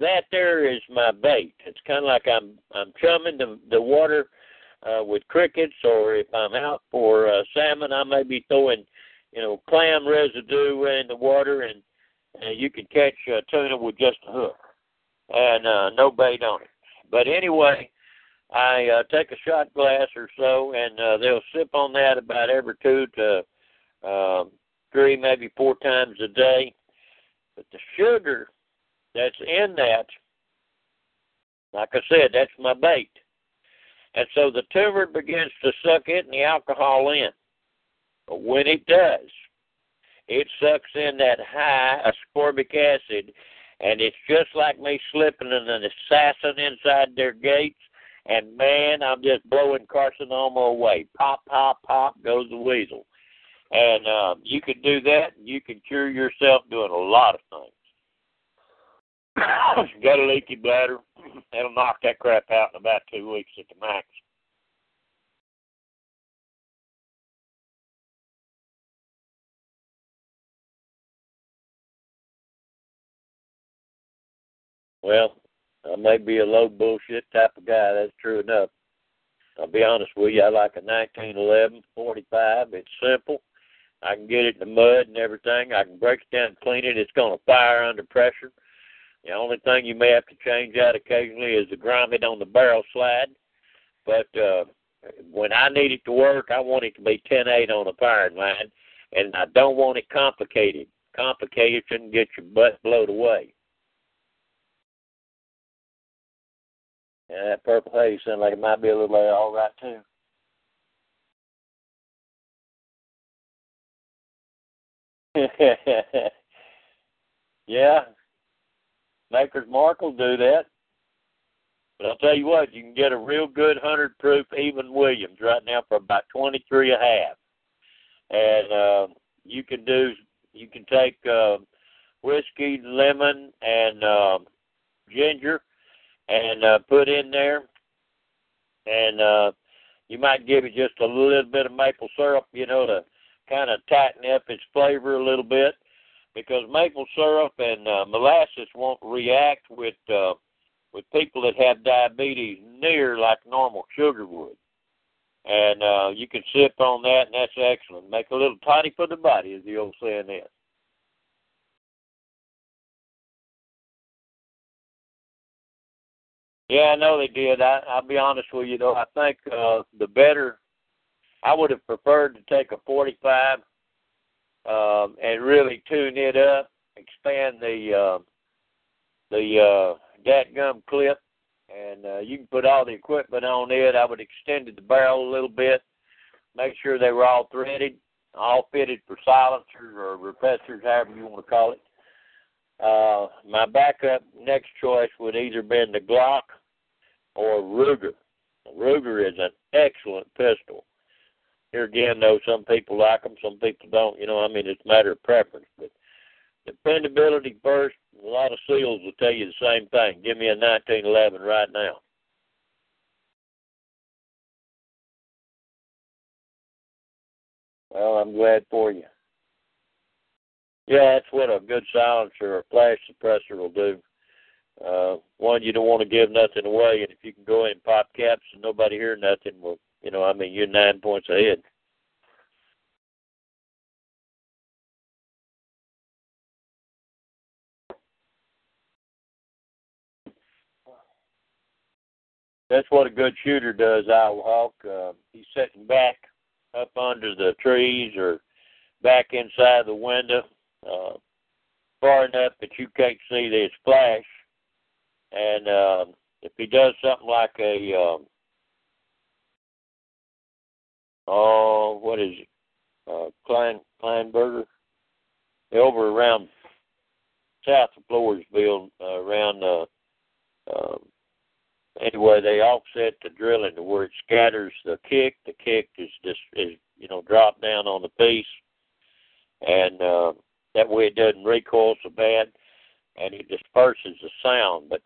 that there is my bait. It's kind of like I'm I'm chumming the the water uh, with crickets, or if I'm out for uh, salmon, I may be throwing, you know, clam residue in the water, and uh, you can catch uh, tuna with just a hook and uh, no bait on it. But anyway, I uh, take a shot glass or so, and uh, they'll sip on that about every two to uh, three, maybe four times a day. But the sugar that's in that, like I said, that's my bait. And so the tumor begins to suck it and the alcohol in. But when it does, it sucks in that high ascorbic acid, and it's just like me slipping in an assassin inside their gates. And man, I'm just blowing carcinoma away. Pop, pop, pop goes the weasel. And um, you can do that, you can cure yourself doing a lot of things. got a leaky bladder, that'll knock that crap out in about two weeks at the max. Well, I may be a low bullshit type of guy. That's true enough. I'll be honest with you. I like a 1911 45. It's simple. I can get it in the mud and everything. I can break it down and clean it. It's going to fire under pressure. The only thing you may have to change out occasionally is the grommet on the barrel slide. But uh, when I need it to work, I want it to be 10-8 on the firing line, and I don't want it complicated. Can get your butt blown away. Yeah, that purple haze sounds like it might be a little all right too. yeah, Maker's Mark will do that. But I'll tell you what, you can get a real good hundred proof Evan Williams right now for about twenty three a half. And uh, you can do you can take uh, whiskey, lemon, and uh, ginger, and uh, put in there, and uh, you might give it just a little bit of maple syrup, you know, to kind of tighten up its flavor a little bit because maple syrup and uh, molasses won't react with uh, with people that have diabetes near like normal sugar would. And uh, you can sip on that, and that's excellent. Make a little toddy for the body, as the old saying is. Yeah, I know they did. I, I'll be honest with you, though. I think uh, the better. I would have preferred to take a 45 um, and really tune it up, expand the uh, the uh, dat gum clip, and uh, you can put all the equipment on it. I would extend the barrel a little bit, make sure they were all threaded, all fitted for silencers or repressors, however you want to call it. Uh, my backup next choice would either been the Glock or Ruger. Ruger is an excellent pistol. Here again, though, some people like them, some people don't. You know, I mean, it's a matter of preference. But dependability first. A lot of SEALs will tell you the same thing. Give me a 1911 right now. Well, I'm glad for you. Yeah, that's what a good silencer or flash suppressor will do. Uh, one, you don't want to give nothing away, and if you can go in and pop caps and nobody hear nothing, well, you know, I mean, you're nine points ahead. That's what a good shooter does, Iowa Hawk. Uh, he's sitting back up under the trees or back inside the window, uh, far enough that you can't see his flash. And uh, if he does something like a, um, oh, what is it, uh, Klein Kleinberger, over around south of Floresville, uh, around uh, uh, anyway, they offset the drilling to where it scatters the kick. The kick is just is you know dropped down on the piece, and uh, that way it doesn't recoil so bad, and it disperses the sound. But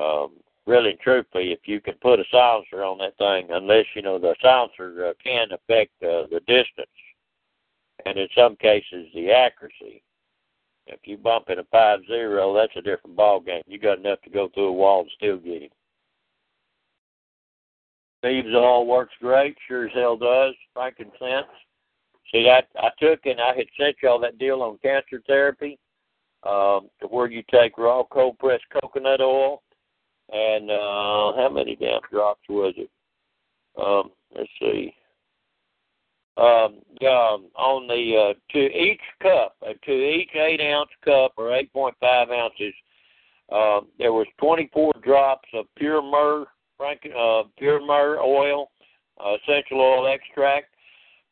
um, really, truthfully, if you can put a silencer on that thing, unless you know the silencer uh, can affect uh, the distance, and in some cases the accuracy. If you bump in a five zero, that's a different ball game. You got enough to go through a wall and still get him. Thieves oil works great, sure as hell does. Frankincense. See, I I took and I had sent y'all that deal on cancer therapy, um, to where you take raw cold pressed coconut oil, and uh, how many damn drops was it? Um, let's see. Um, um, on the uh, to each cup, uh, to each eight ounce cup or eight point five ounces, uh, there was twenty four drops of pure myrrh Frank, uh, pure myrrh oil, uh, essential oil extract,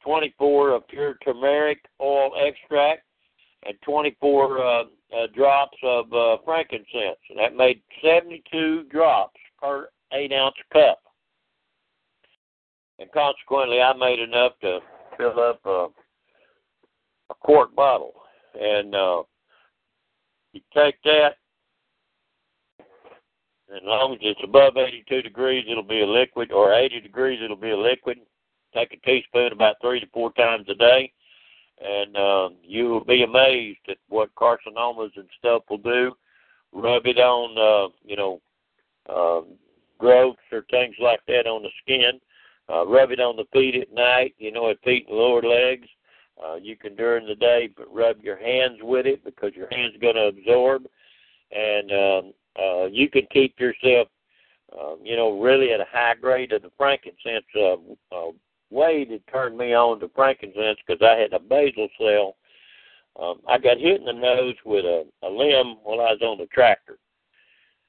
24 of pure turmeric oil extract, and 24 uh, uh, drops of uh, frankincense. And that made 72 drops per eight ounce cup. And consequently, I made enough to fill up a, a quart bottle. And uh, you take that, as long as it's above 82 degrees, it'll be a liquid, or 80 degrees, it'll be a liquid. Take a teaspoon about three to four times a day, and uh, you will be amazed at what carcinomas and stuff will do. Rub it on, uh, you know, um, growths or things like that on the skin. Uh, rub it on the feet at night, you know, at feet and lower legs. Uh, you can during the day, but rub your hands with it because your hands going to absorb. And um, uh, you can keep yourself, uh, you know, really at a high grade of the frankincense. Uh, uh, Wade had turned me on to frankincense because I had a basal cell. Um, I got hit in the nose with a, a limb while I was on the tractor,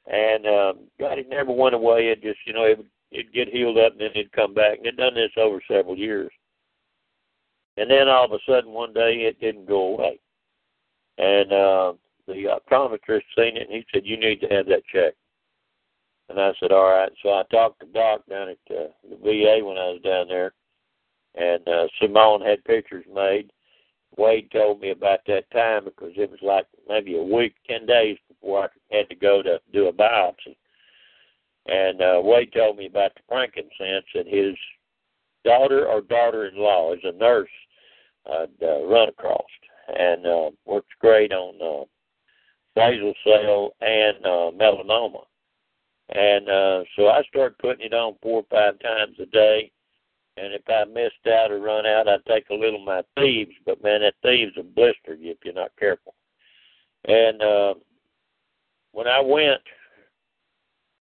and um, God, it never went away. It just, you know, it would it'd get healed up and then it'd come back. And it done this over several years. And then all of a sudden one day it didn't go away. And uh the optometrist seen it and he said, You need to have that checked. And I said, All right. So I talked to Doc down at uh, the VA when I was down there and uh Simone had pictures made. Wade told me about that time because it was like maybe a week, ten days before I had to go to do a biopsy. And uh Wade told me about the frankincense and his daughter or daughter in law is a nurse I'd uh, run across and uh works great on uh basal cell and uh, melanoma. And uh, so I started putting it on four or five times a day. And if I missed out or run out, I'd take a little of my thieves. But man, that thieves will blister you if you're not careful. And uh, when I went,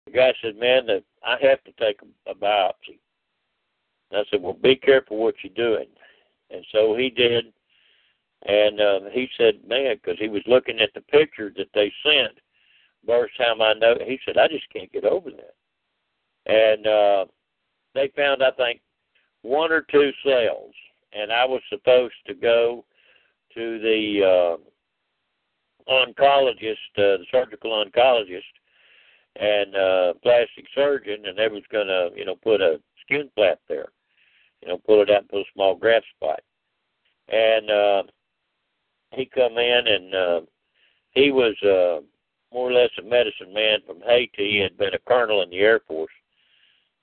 the guy said, "Man, that I have to take a, a biopsy." And I said, "Well, be careful what you're doing." And so he did. And uh, he said, man, because he was looking at the picture that they sent. First time I know, he said, I just can't get over that. And uh, they found, I think, one or two cells, and I was supposed to go to the oncologist, uh, the surgical oncologist, and uh, plastic surgeon, and they was gonna, you know, put a skin flap there, you know, pull it out and put a small graft spot. And uh, he come in, and uh, he was uh, more or less a medicine man from Haiti. He had been a colonel in the Air Force,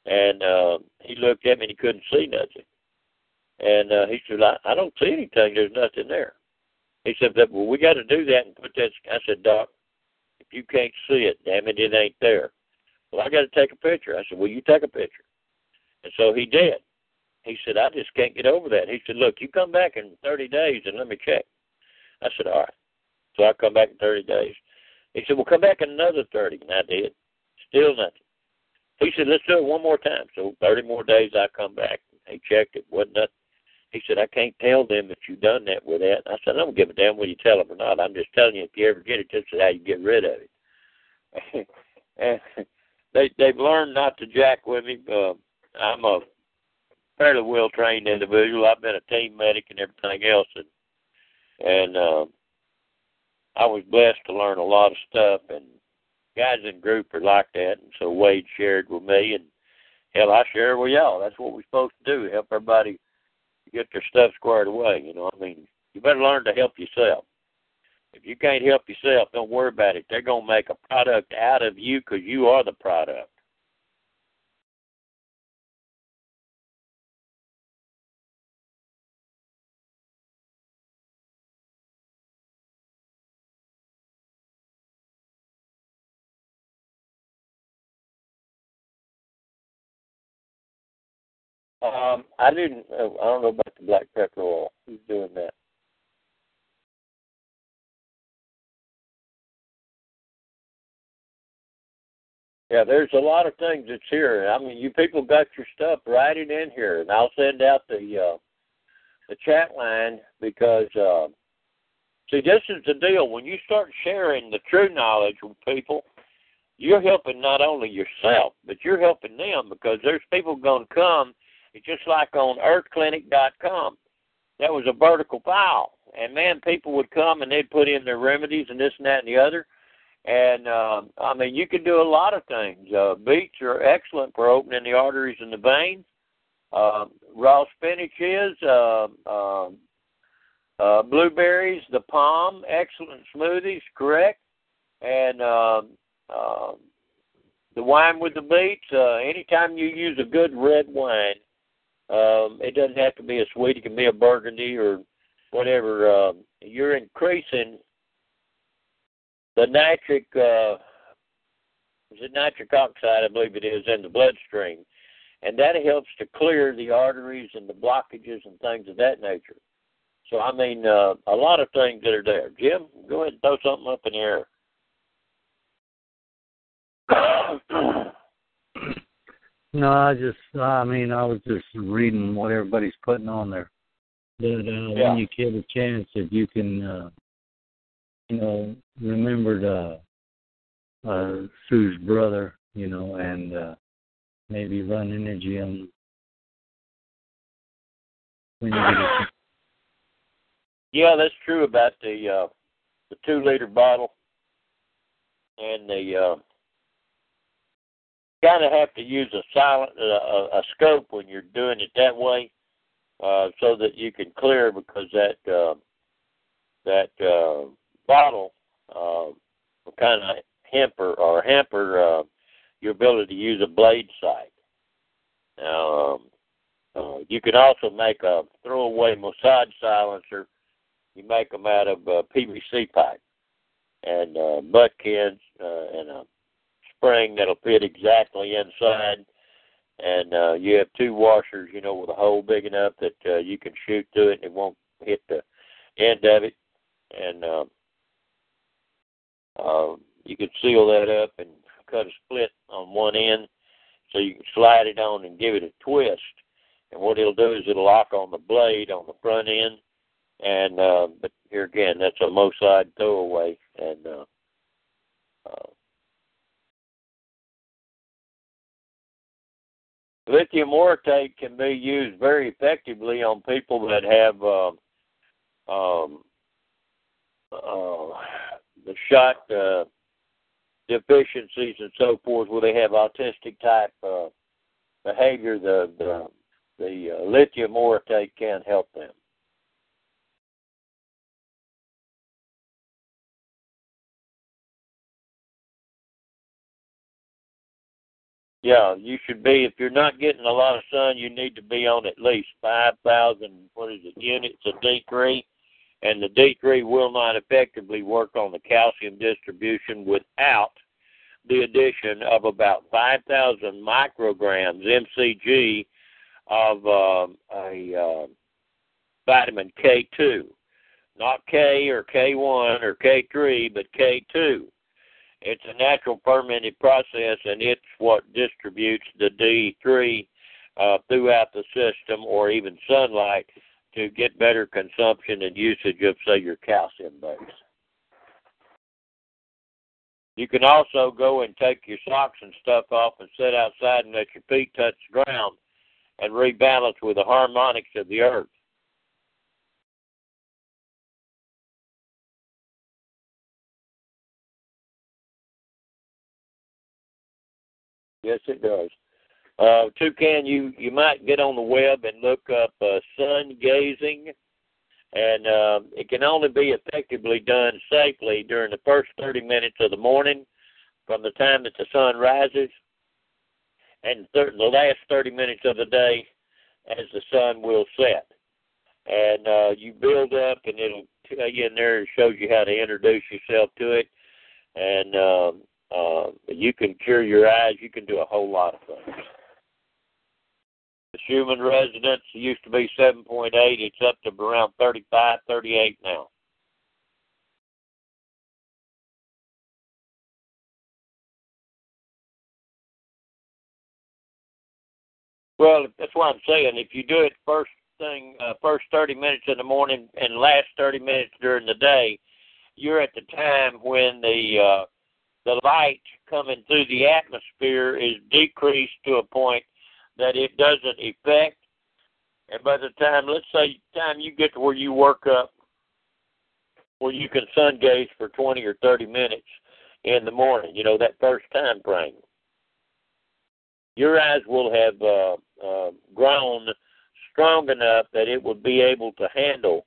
and uh, he looked at me and he couldn't see nothing. And uh, he said, I, I don't see anything. There's nothing there. He said, well, we got to do that and put that. I said, Doc, if you can't see it, damn it, it ain't there. Well, I got to take a picture. I said, well, you take a picture. And so he did. He said, I just can't get over that. He said, look, you come back in 30 days and let me check. I said, all right. So I come back in 30 days. He said, well, come back in another 30. And I did. Still nothing. He said, let's do it one more time. So 30 more days I come back. He checked it. Wasn't nothing. He said, I can't tell them that you've done that with that. I said, I don't give a damn whether you tell them or not. I'm just telling you, if you ever get it, this is how you get rid of it. and they they've learned not to jack with me. Uh, I'm a fairly well trained individual. I've been a team medic and everything else, and and uh, I was blessed to learn a lot of stuff. And guys in group are like that, and so Wade shared with me, and hell, I share with y'all. That's what we're supposed to do: help everybody get their stuff squared away. You know, I mean, you better learn to help yourself. If you can't help yourself, don't worry about it. They're gonna make a product out of you because you are the product. Um, I didn't. Uh, I don't know about the black pepper oil. Who's doing that? Yeah, there's a lot of things that's here. I mean, you people got your stuff. It in here, and I'll send out the uh, the chat line because uh, see, this is the deal. When you start sharing the true knowledge with people, you're helping not only yourself, but you're helping them because there's people going to come it's just like on earthclinic.com. That was a vertical file. And man, people would come and they'd put in their remedies and this and that and the other. And uh, I mean, you can do a lot of things. Uh, beets are excellent for opening the arteries and the veins. Uh, raw spinach is. Uh, uh, uh, blueberries, the palm, excellent smoothies, correct. And uh, uh, the wine with the beets. Uh, anytime you use a good red wine, um, it doesn't have to be a sweet; it can be a burgundy or whatever. Um, you're increasing the nitric. Uh, is it nitric oxide? I believe it is in the bloodstream, and that helps to clear the arteries and the blockages and things of that nature. So I mean, uh, a lot of things that are there. Jim, go ahead and throw something up in the air. No, I just, I mean, I was just reading what everybody's putting on there. That uh, yeah. when you get a chance, if you can, uh, you know, remember the, uh, Sue's brother, you know, and uh, maybe run energy on when you get a Yeah, that's true about the uh, the two liter bottle and the uh, kind of have to use a silent uh, a, scope when you're doing it that way, uh, so that you can clear because that uh, that uh, bottle uh, kind of hamper or hamper uh, your ability to use a blade sight. Now, um, uh, you can also make a throwaway massage silencer. You make them out of uh, PVC pipe and uh, butt kins uh, and a spring that'll fit exactly inside. And uh, you have two washers, you know, with a hole big enough that uh, you can shoot through it and it won't hit the end of it. And uh, uh, you can seal that up and cut a split on one end so you can slide it on and give it a twist. And what it'll do is it'll lock on the blade on the front end. And uh, but here again, that's a Moside throwaway, and uh, uh, lithium orotate can be used very effectively on people that have uh, um, uh, the shot uh, deficiencies and so forth, where they have autistic type uh, behavior, the the, the uh, lithium orotate can help them. Yeah, you should be. If you're not getting a lot of sun, you need to be on at least five thousand. What is it? Units of D3, and the D3 will not effectively work on the calcium distribution without the addition of about 5,000 micrograms MCG of uh, a uh, vitamin K2, not K or K1 or K3, but K2. It's a natural fermented process, and it's what distributes the D3 uh, throughout the system or even sunlight to get better consumption and usage of, say, your calcium base. You can also go and take your socks and stuff off and sit outside and let your feet touch the ground and rebalance with the harmonics of the earth. Yes, it does. Uh, Toucan, you you might get on the web and look up uh, sun gazing and uh, it can only be effectively done safely during the first 30 minutes of the morning from the time that the sun rises and th- the last 30 minutes of the day as the sun will set. And uh, you build up, and it'll tell you in there, it shows you how to introduce yourself to it. And um, uh, you can cure your eyes, you can do a whole lot of things. The Schumann resonance used to be 7.8. It's up to around 35, 38 now. Well, that's what I'm saying. If you do it first thing, uh, first 30 minutes in the morning and last 30 minutes during the day, you're at the time when the uh, the light coming through the atmosphere is decreased to a point that it doesn't affect. And by the time, let's say, time you get to where you work up, where you can sun gaze for 20 or 30 minutes in the morning, you know, that first time frame, your eyes will have uh, uh, grown strong enough that it would be able to handle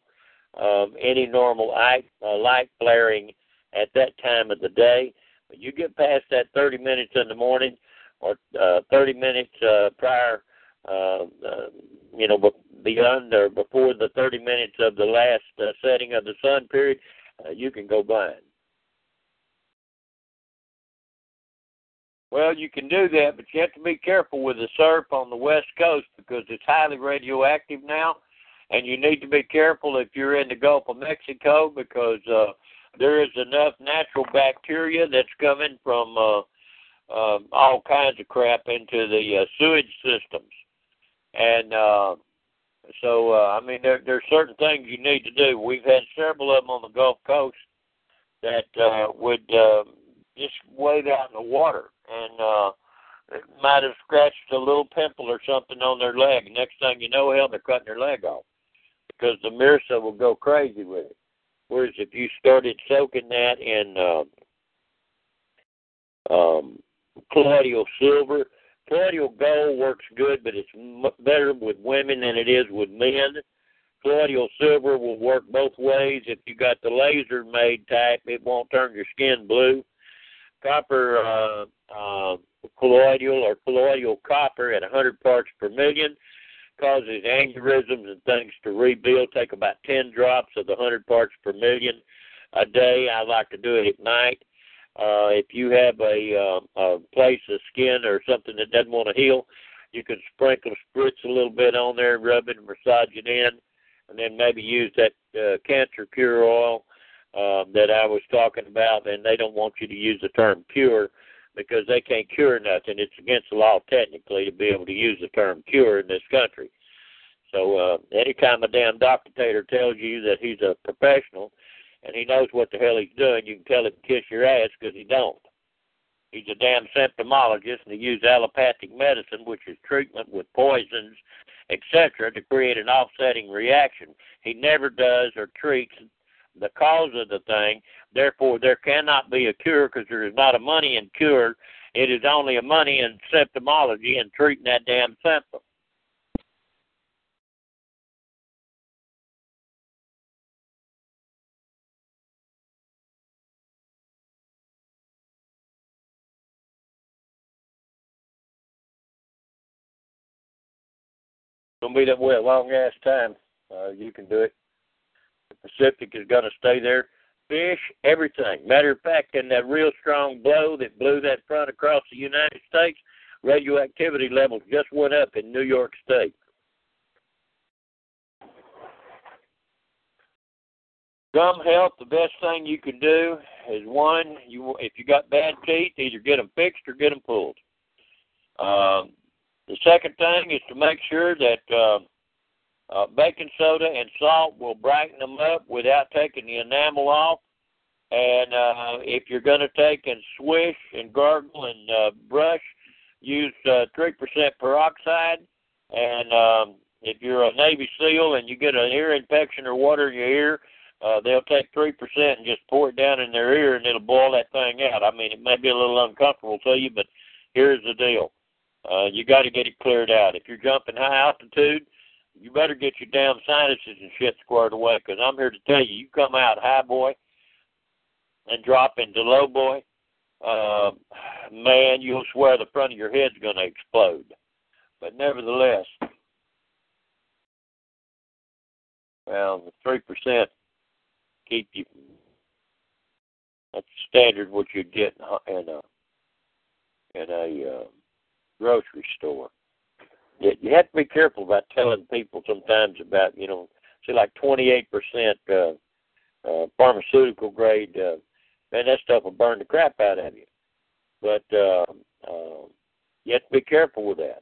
um, any normal light, uh, light flaring at that time of the day. But you get past that 30 minutes in the morning, or uh, 30 minutes uh, prior, uh, uh, you know, beyond or before the 30 minutes of the last uh, setting of the sun period, uh, you can go blind. Well, you can do that, but you have to be careful with the surf on the west coast because it's highly radioactive now, and you need to be careful if you're in the Gulf of Mexico because uh, there is enough natural bacteria that's coming from uh, uh, all kinds of crap into the uh, sewage systems, and uh, so uh, I mean there there's certain things you need to do. We've had several of them on the Gulf Coast that uh, would uh, just wade out in the water and uh, it might have scratched a little pimple or something on their leg. Next thing you know, hell, they're cutting their leg off because the MRSA will go crazy with it. Whereas if you started soaking that in uh, um, colloidal silver. Colloidal gold works good, but it's better with women than it is with men. Colloidal silver will work both ways. If you got the laser made type, it won't turn your skin blue. Copper uh, uh, colloidal or colloidal copper at 100 parts per million causes aneurysms and things to rebuild. Take about 10 drops of the 100 parts per million a day. I like to do it at night. Uh, if you have a, uh, a place of skin or something that doesn't want to heal, you can sprinkle spritz a little bit on there, rub it, and massage it in, and then maybe use that uh, cancer cure oil um, that I was talking about. And they don't want you to use the term cure because they can't cure nothing. It's against the law technically to be able to use the term cure in this country. So uh, anytime a damn doctor tells you that he's a professional and he knows what the hell he's doing. You can tell him kiss your ass because he don't. He's a damn symptomologist, and he uses allopathic medicine, which is treatment with poisons, etc., to create an offsetting reaction. He never does or treats the cause of the thing. Therefore, there cannot be a cure because there is not a money in cure. It is only a money in symptomology and treating that damn symptom. Gonna be that way a long ass time. Uh, you can do it. Pacific is gonna stay there. Fish, everything. Matter of fact, in that real strong blow that blew that front across the United States, radioactivity levels just went up in New York State. Gum health, the best thing you can do is one, you if you got bad teeth, either get them fixed or get them pulled. Um, the second thing is to make sure that uh, uh, baking soda and salt will brighten them up without taking the enamel off. And uh, if you're going to take and swish and gargle and uh, brush, use uh, 3% peroxide. And um, if you're a Navy SEAL and you get an ear infection or water in your ear, uh, they'll take 3% and just pour it down in their ear and it'll boil that thing out. I mean, it may be a little uncomfortable to you, but here's the deal uh, you got to get it cleared out. If you're jumping high altitude, you better get your damn sinuses and shit squared away. Because I'm here to tell you, you come out high boy and drop into low boy, uh, man, you'll swear the front of your head's going to explode. But nevertheless, well, the three percent keep you. That's standard what you get in a in a uh, grocery store. You have to be careful about telling people sometimes about, you know, say like 28% uh, uh, pharmaceutical grade. Uh, man, that stuff will burn the crap out of you. But uh, uh, you have to be careful with that.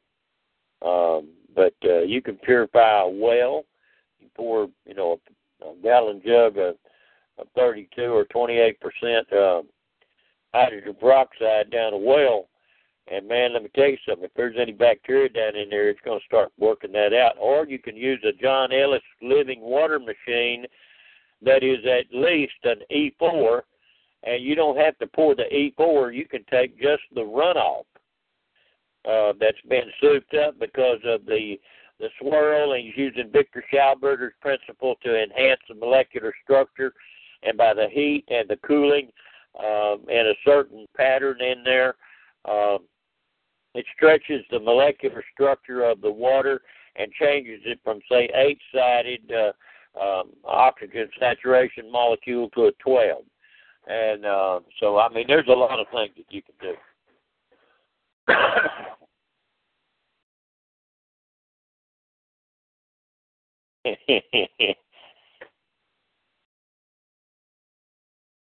Um, but uh, you can purify a well. You pour, you know, a, a gallon jug of, of 32 or 28 percent uh, hydrogen peroxide down a well and man, let me tell you something. If there's any bacteria down in there, it's going to start working that out. Or you can use a John Ellis living water machine that is at least an E4, and you don't have to pour the E4. You can take just the runoff uh, that's been souped up because of the the swirl, and he's using Victor Schauberger's principle to enhance the molecular structure, and by the heat and the cooling um, and a certain pattern in there. Um, it stretches the molecular structure of the water and changes it from, say, eight sided uh, um, oxygen saturation molecule to a 12. And uh, so, I mean, there's a lot of things that you can do.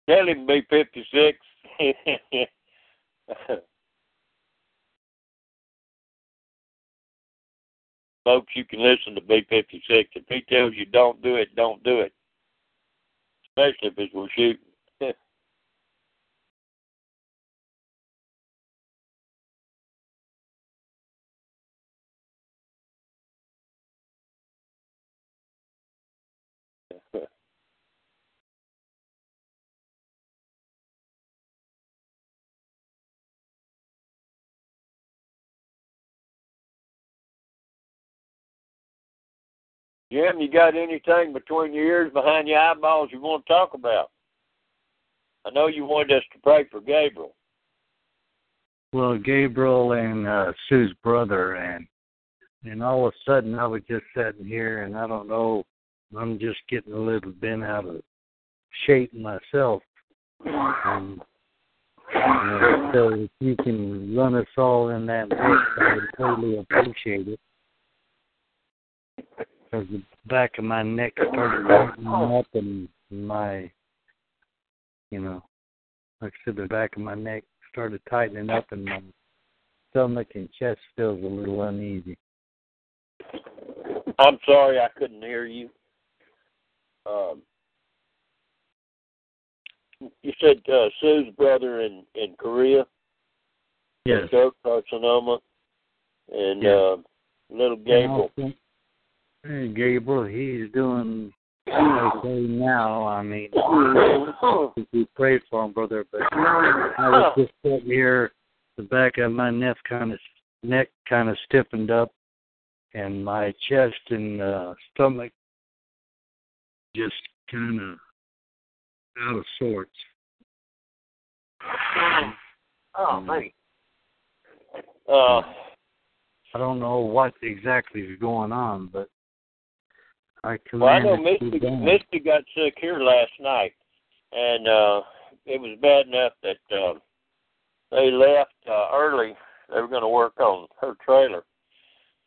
Tell him be 56. Folks, you can listen to B56. If he tells you don't do it, don't do it. Especially if it's we're shooting. Jim, you got anything between your ears, behind your eyeballs you want to talk about? I know you wanted us to pray for Gabriel. Well, Gabriel and uh, Sue's brother, and and all of a sudden I was just sitting here, and I don't know, I'm just getting a little bent out of shape myself. Uh, so if you can run us all in that mix, I would totally appreciate it because the back of my neck started tightening up and my, you know, like I said, the back of my neck started tightening up and my stomach and chest feels a little uneasy. I'm sorry I couldn't hear you. Um, you said uh, Sue's brother in in Korea. Yes. Carcinoma, and yes. uh, little Gabriel. Hey, Gabriel, he's doing say now. I mean, we prayed for him, brother, but I was just sitting here, the back of my neck kind of neck kind of stiffened up, and my chest and uh, stomach just kind of out of sorts. Oh, man. Uh, I don't know what exactly is going on, but I well, I know command it to Misty. Misty got sick here last night, and uh, it was bad enough that uh, they left uh, early. They were going to work on her trailer,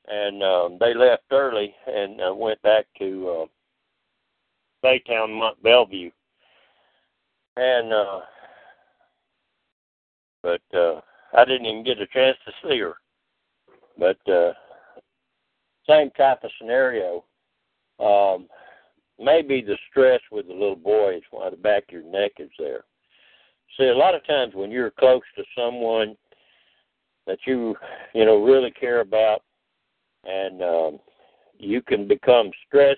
and um, they left early and uh, went back to uh, Baytown, Mont Belvieu, and uh, but uh, I didn't even get a chance to see her. But uh, same type of scenario. Um, maybe the stress with the little boy is why the back of your neck is there. See, a lot of times when you're close to someone that you, you know, really care about, and um, you can become stress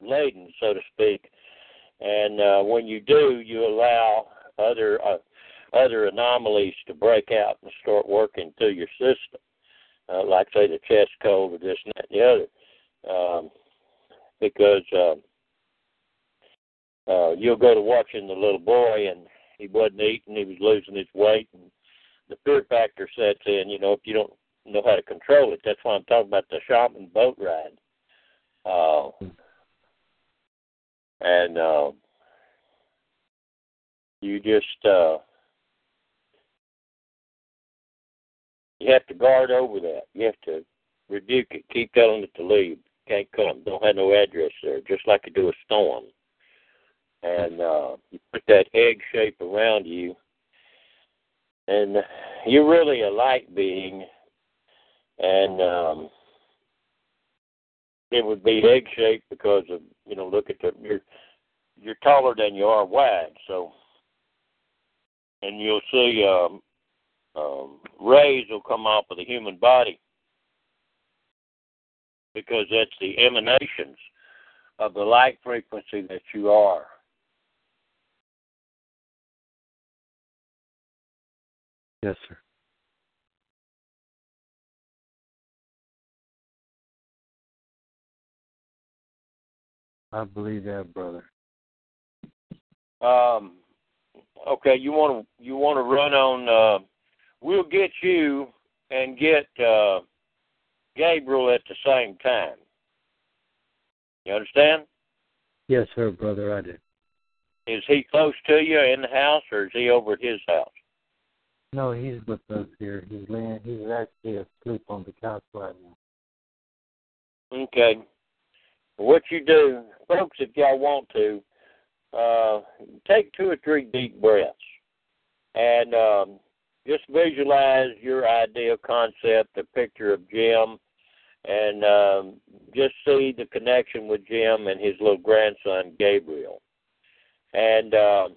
laden, so to speak. And uh, when you do, you allow other uh, other anomalies to break out and start working through your system, uh, like say the chest cold or this and that and the other. Um, because uh, uh, you'll go to watching the little boy and he wasn't eating, he was losing his weight, and the fear factor sets in. You know, if you don't know how to control it, that's why I'm talking about the shaman boat ride. Uh, and uh, you just uh, you have to guard over that. You have to rebuke it, keep telling it to leave can't come. Don't have no address there, just like you do a storm. And uh, you put that egg shape around you, and you're really a light being, and um, it would be egg shaped because of you know look at the you're you're taller than you are wide, so and you'll see um, um, rays will come off of the human body because that's the emanations of the light frequency that you are. Yes, sir. I believe that, brother. Um, okay, you want to you want to run on. Uh, we'll get you and get uh, Gabriel at the same time. You understand? Yes, sir, brother. I did. Is he close to you in the house, or is he over at his house? No, he's with us here. He's laying. He's actually asleep on the couch right now. Okay. What you do, folks, if y'all want to, uh, take two or three deep breaths and um, just visualize your idea, concept, the picture of Jim, and um, just see the connection with Jim and his little grandson, Gabriel. And uh,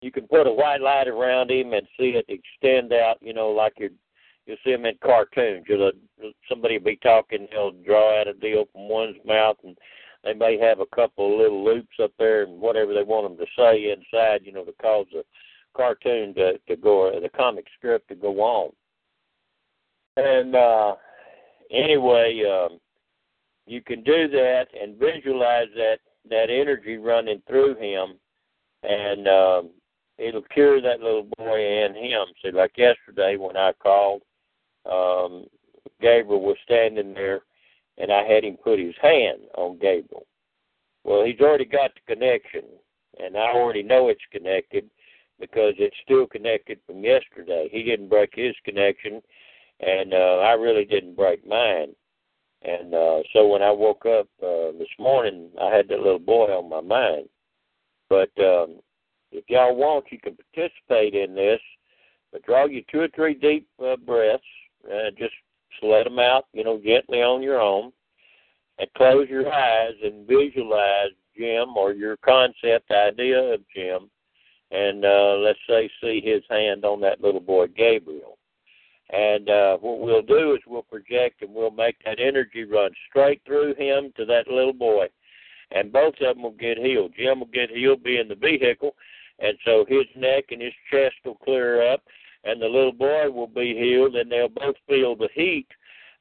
you can put a white light around him and see it extend out, you know, like you're You'll see them in cartoons. You'll somebody will be talking, they'll draw out a deal from one's mouth, and they may have a couple of little loops up there and whatever they want them to say inside, you know, to cause the cartoon to to go, the comic strip to go on. And uh, anyway, um, you can do that and visualize that that energy running through him, and um, it'll cure that little boy and him. So, like yesterday when I called, um, Gabriel was standing there, and I had him put his hand on Gabriel. Well, he's already got the connection, and I already know it's connected because it's still connected from yesterday. He didn't break his connection, and uh, I really didn't break mine. And uh, so when I woke up uh, this morning, I had that little boy on my mind. But um, if y'all want, you can participate in this. But draw you two or three deep uh, breaths. Uh, just let them out, you know, gently on your own, and close your eyes and visualize Jim or your concept idea of Jim, and uh, let's say see his hand on that little boy Gabriel. And uh, what we'll do is we'll project and we'll make that energy run straight through him to that little boy. and both of them will get healed. Jim will get healed being in the vehicle, and so his neck and his chest will clear up, and the little boy will be healed, and they'll both feel the heat.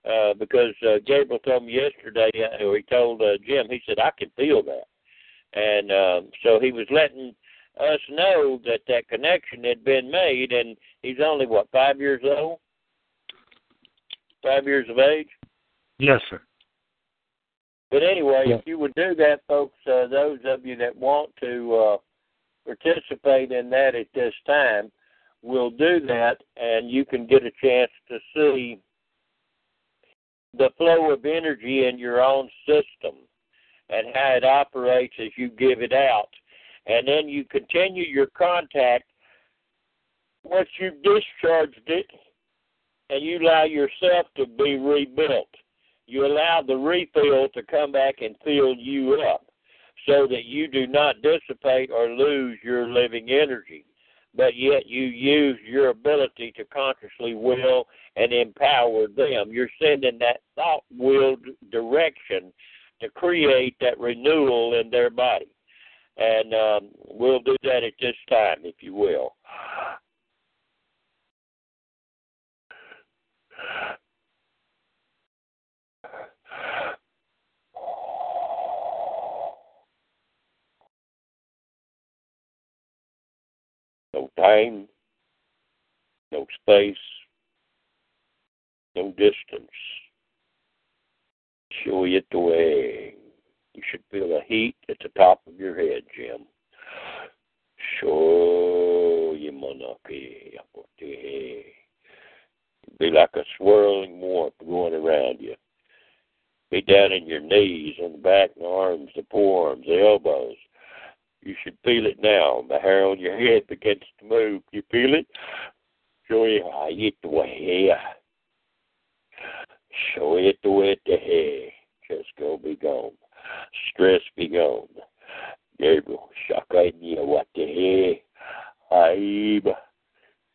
Uh, because uh, Gabriel told me yesterday, uh, or he told uh, Jim, he said I can feel that, and um, so he was letting us know that that connection had been made, and he's only what five years old, five years of age. Yes, sir. But anyway, Yeah. if you would do that, folks, uh, those of you that want to uh, participate in that at this time will do that, and you can get a chance to see the flow of energy in your own system and how it operates as you give it out. And then you continue your contact once you've discharged it and you allow yourself to be rebuilt you allow the refill to come back and fill you up so that you do not dissipate or lose your living energy, but yet you use your ability to consciously will and empower them. You're sending that thought will direction to create that renewal in their body. And um, we'll do that at this time, if you will. No time, no space, no distance. Show it the way. You should feel the heat at the top of your head, Jim. Show you monarchy Be like a swirling warmth going around you. Be down in your knees, on the back, the arms, the forearms, the elbows. You should feel it now. The hair on your head begins to move. You feel it? Show you how way. Show it the way the hair. Just go be gone. Stress be gone. Gabriel, shaka what the hair. Aib.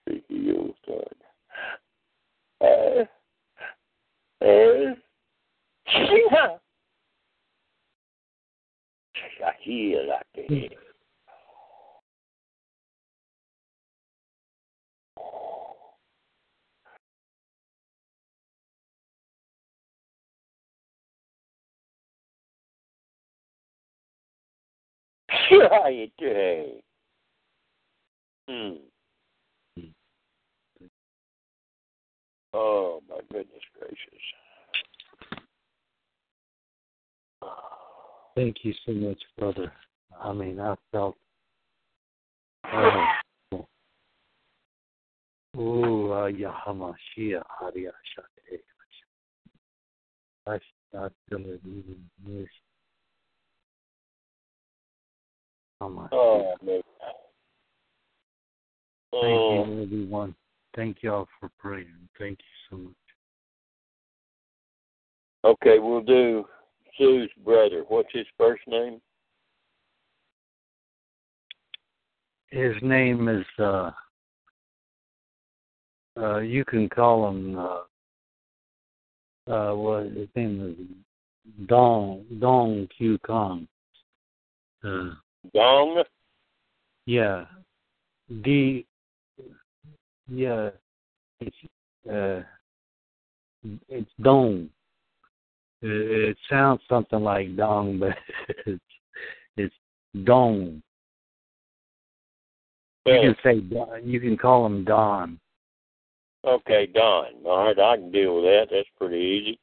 Be healed, son. Eh? Eh? Yeah. Shahir like the hair. How you doing? Hmm. Oh my goodness gracious. Thank you so much, brother. I mean, I felt. Oh, Ooh, uh, Yahamashia, Hariya Shate. I, feel it even. Hamashiach. Oh. Thank Oh, you, everyone. Thank y'all for praying. Thank you so much. okay, we'll do Sue's brother. What's his first name? His name is uh uh you can call him uh uh what his name is Dong Dong Q Kong. Uh Gong? yeah. D yeah it's uh it's Dong. It, it sounds something like Dong but it's it's Dong. You can say Don- you can call him Don. okay, Don. All right, I can deal with that. That's pretty easy.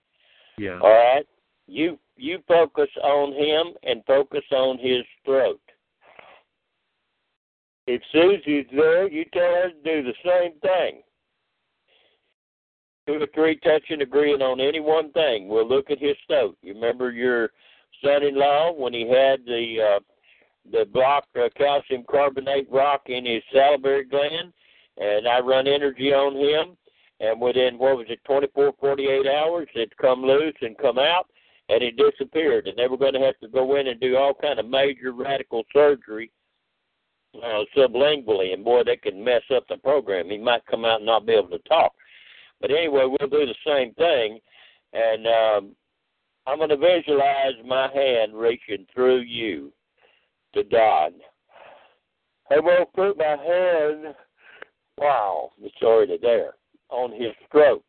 Yeah. All right. You you focus on him and focus on his throat. If Susie's there, you tell her to do the same thing. Two or three touching, agreeing on any one thing. We'll look at his throat. You remember your son-in-law when he had the uh, the block uh, calcium carbonate rock in his salivary gland, and I run energy on him, and within what was it, 24, 48 hours, it come loose and come out, and it disappeared, and they were going to have to go in and do all kind of major radical surgery uh, sublingually, and boy, that could mess up the program. He might come out and not be able to talk. But anyway, we'll do the same thing, and um, I'm going to visualize my hand reaching through you to. I'm going to put my hand, wow, it's already there, on his throat.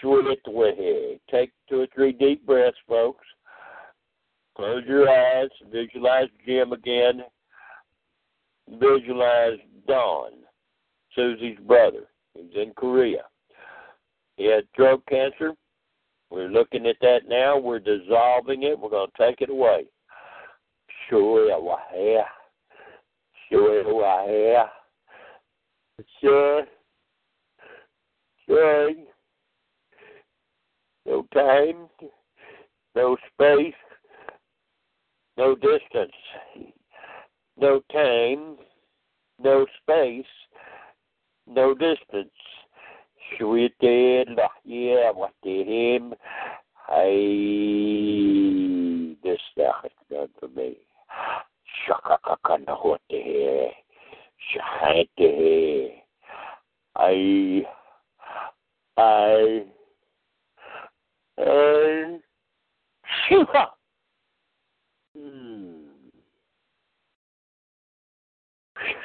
Sweet it the way. Take two or three deep breaths, folks. Close your eyes. Visualize Jim again. Visualize Don, Susie's brother. He's in Korea. He had throat cancer. We're looking at that now. We're dissolving it. We're going to take it away. Sure, yeah. Sure, yeah. Sure. Sure. No time. No space. No distance. No time. No space. No distance suy tên là yeah what did him hey this stuff is done for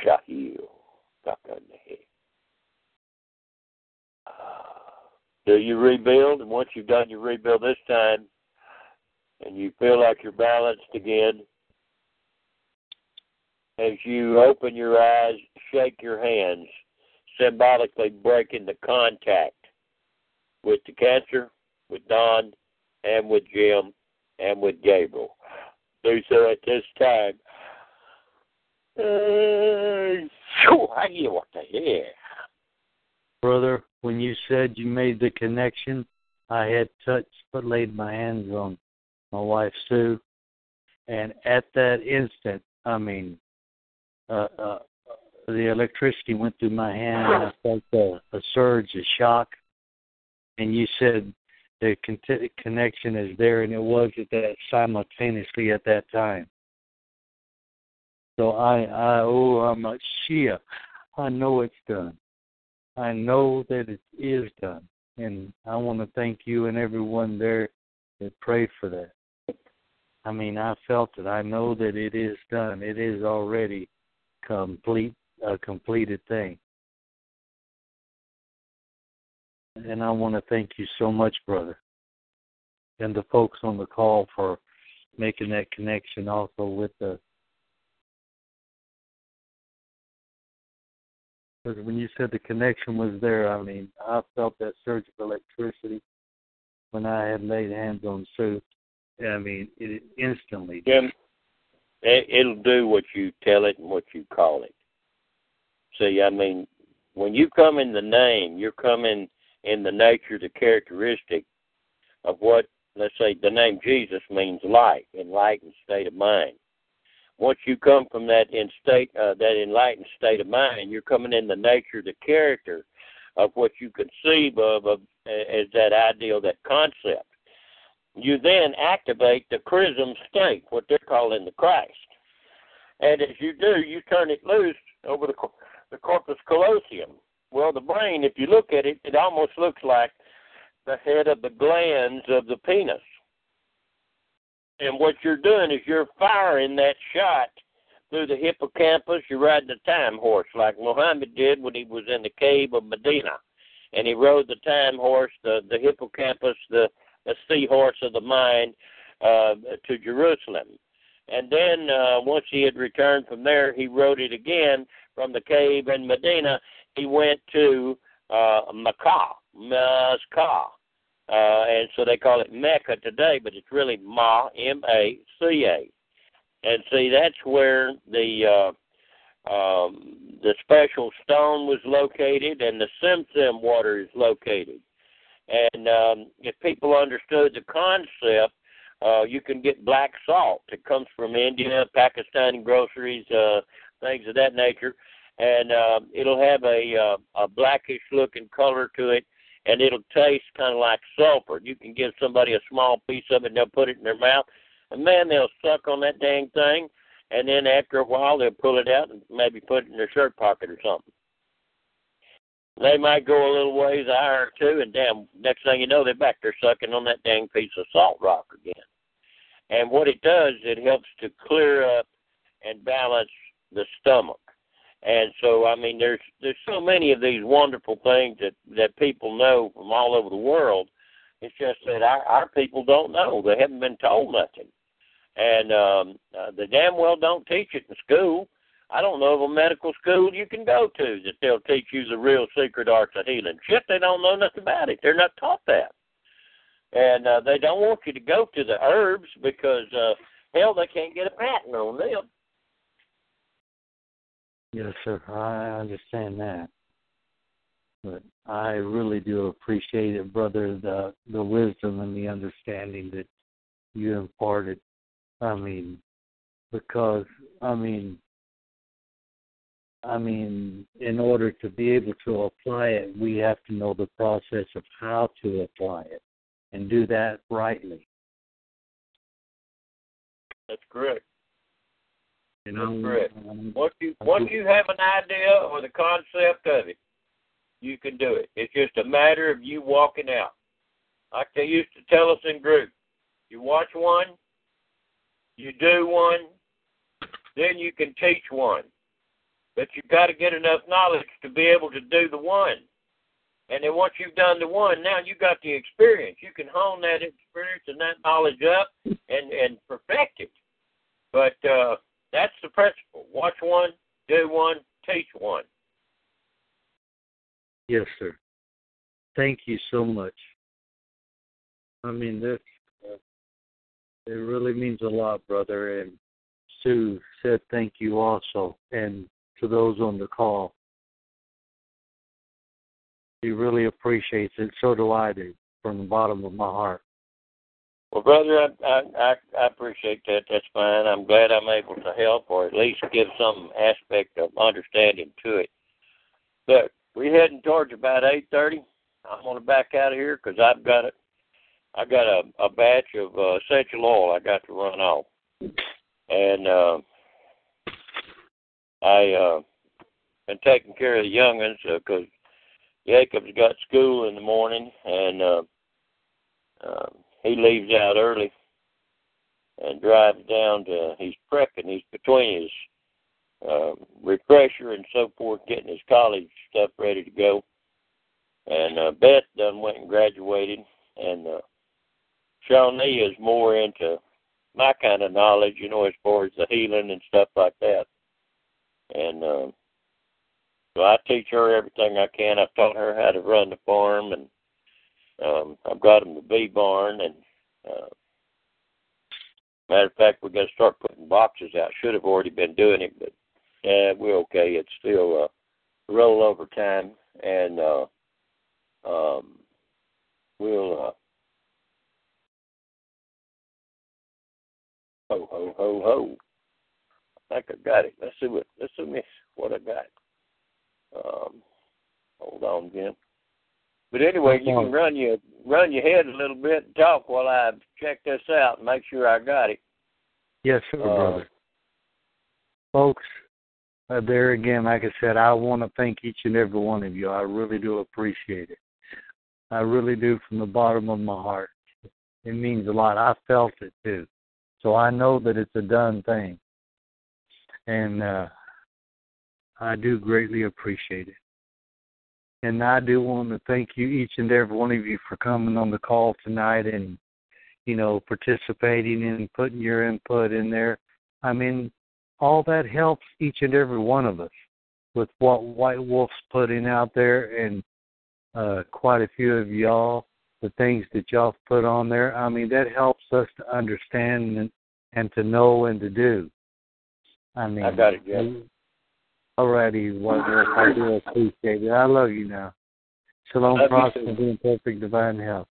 Shahil kakana hair do you rebuild? And once you've done your rebuild this time, and you feel like you're balanced again, as you open your eyes, shake your hands, symbolically breaking the contact with the cancer, with Don, and with Jim, and with Gabriel. Do so at this time. Uh, what the hell? Brother, when you said you made the connection, I had touched but laid my hands on my wife Sue, and at that instant, I mean, uh, uh, the electricity went through my hand, and I felt a, a surge, a shock. And you said the con- connection is there, and it was at that simultaneously at that time. So I, I, oh, I'm a Shia. I know it's done. I know that it is done. And I want to thank you and everyone there that prayed for that. I mean, I felt it. I know that it is done. It is already complete, a completed thing. And I want to thank you so much, brother, and the folks on the call for making that connection also with the Because when you said the connection was there, I mean, I felt that surge of electricity when I had laid hands on Sue. I mean, it instantly. Jim, it'll do what you tell it and what you call it. See, I mean, when you come in the name, you're coming in the nature, the characteristic of what, let's say, the name Jesus means light, enlightened state of mind once you come from that in state uh, that enlightened state of mind, you're coming in the nature, the character of what you conceive of, of as that ideal, that concept. You then activate the chrism state, what they're calling the Christ. And as you do, you turn it loose over the the corpus callosum. Well, the brain, if you look at it, it almost looks like the head of the glans of the penis. And what you're doing is you're firing that shot through the hippocampus. You're riding a time horse like Muhammad did when he was in the cave of Medina. And he rode the time horse, the, the hippocampus, the, the seahorse of the mind, uh, to Jerusalem. And then uh, once he had returned from there, he rode it again from the cave in Medina. He went to uh, Makkah, uh, and so they call it Mecca today, but it's really Ma M A C A. And see, that's where the uh, um, the special stone was located, and the Sim water is located. And um, if people understood the concept, uh, you can get black salt. It comes from India, Pakistani groceries, uh, things of that nature, and uh, it'll have a uh, a blackish looking color to it and it'll taste kind of like sulfur. You can give somebody a small piece of it, and they'll put it in their mouth, and man, they'll suck on that dang thing, and then after a while, they'll pull it out and maybe put it in their shirt pocket or something. they might go a little ways, an hour or two, and damn, next thing you know, they're back there sucking on that dang piece of salt rock again. And what it does, it helps to clear up and balance the stomach. And so, I mean, there's there's so many of these wonderful things that that people know from all over the world. It's just that our our people don't know. They haven't been told nothing, and um, uh, they damn well don't teach it in school. I don't know of a medical school you can go to that they'll teach you the real secret arts of healing. Shit, they don't know nothing about it. They're not taught that, and uh, they don't want you to go to the herbs because uh, hell, they can't get a patent on them. Yes, sir. I understand that. But I really do appreciate it, brother, the the wisdom and the understanding that you imparted. I mean, because I mean, I mean, in order to be able to apply it, we have to know the process of how to apply it and do that rightly. That's correct. You know, That's correct. um, Once you once you have an idea or the concept of it, you can do it. It's just a matter of you walking out. Like they used to tell us in group, you watch one, you do one, then you can teach one. But you've got to get enough knowledge to be able to do the one. And then once you've done the one, now you've got the experience. You can hone that experience and that knowledge up and and perfect it. But uh, that's the principle. Watch one, do one, teach one. Yes, sir. Thank you so much. I mean, this it really means a lot, brother. And Sue said thank you also, and to those on the call. He really appreciates it. So do I do, from the bottom of my heart. Well, brother, I, I I appreciate that. That's fine. I'm glad I'm able to help, or at least give some aspect of understanding to it. But we're heading towards about eight thirty. I'm gonna back out of here because I've got a I got a a batch of uh, essential oil I got to run off, and uh, I uh, been taking care of the youngins because Jacob's got school in the morning, and uh, um, he leaves out early and drives down to he's prepping he's between his uh, refresher and so forth getting his college stuff ready to go. And uh, beth done went and graduated and uh shawnee is more into my kind of knowledge you know as far as the healing and stuff like that. And uh, so i teach her everything i can. I've taught her how to run the farm and um, I've got them the bee barn, and uh, matter of fact, we're going to start putting boxes out. Should have already been doing it, but yeah, we're okay. It's still uh, rollover time, and uh, um, we'll. Uh, ho ho ho ho! I think I got it. Let's see what. Let's see what I got. Um, hold on, Jim. But anyway, you can run your run your head a little bit and talk while I check this out and make sure I got it. Yes, sir, Uh, brother. Folks, uh, there again, like I said, I want to thank each and every one of you. I really do appreciate it. I really do from the bottom of my heart. It means a lot. I felt it too. So I know that it's a done thing. And uh, I do greatly appreciate it. And I do want to thank you, each and every one of you, for coming on the call tonight and, you know, participating and putting your input in there. I mean, all that helps each and every one of us with what White Wolf's putting out there and uh, quite a few of y'all, the things that y'all put on there. I mean, that helps us to understand and, and to know and to do. I mean, I got it, Jeff. Alrighty, Wolf, I do appreciate it. I love you now. Shalom, Love prosper, and be in perfect divine health.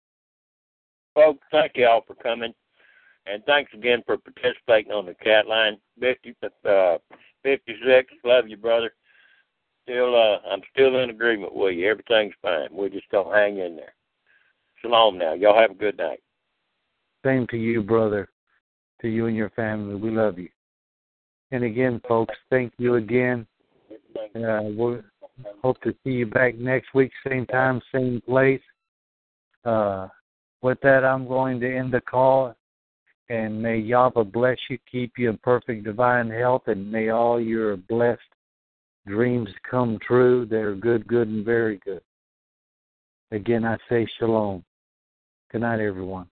Folks, thank you all for coming. And thanks again for participating on the cat line. 50, uh, 56, love you, brother. Still, uh, I'm still in agreement with you. Everything's fine. We're just going to hang in there. Shalom now. Y'all have a good night. Same to you, brother. To you and your family. We love you. And again, folks, thank you again. Uh, we're, hope to see you back next week, same time, same place. Uh, with that, I'm going to end the call. And may Yahweh bless you, keep you in perfect divine health, and may all your blessed dreams come true. They're good, good, and very good. Again, I say shalom. Good night, everyone.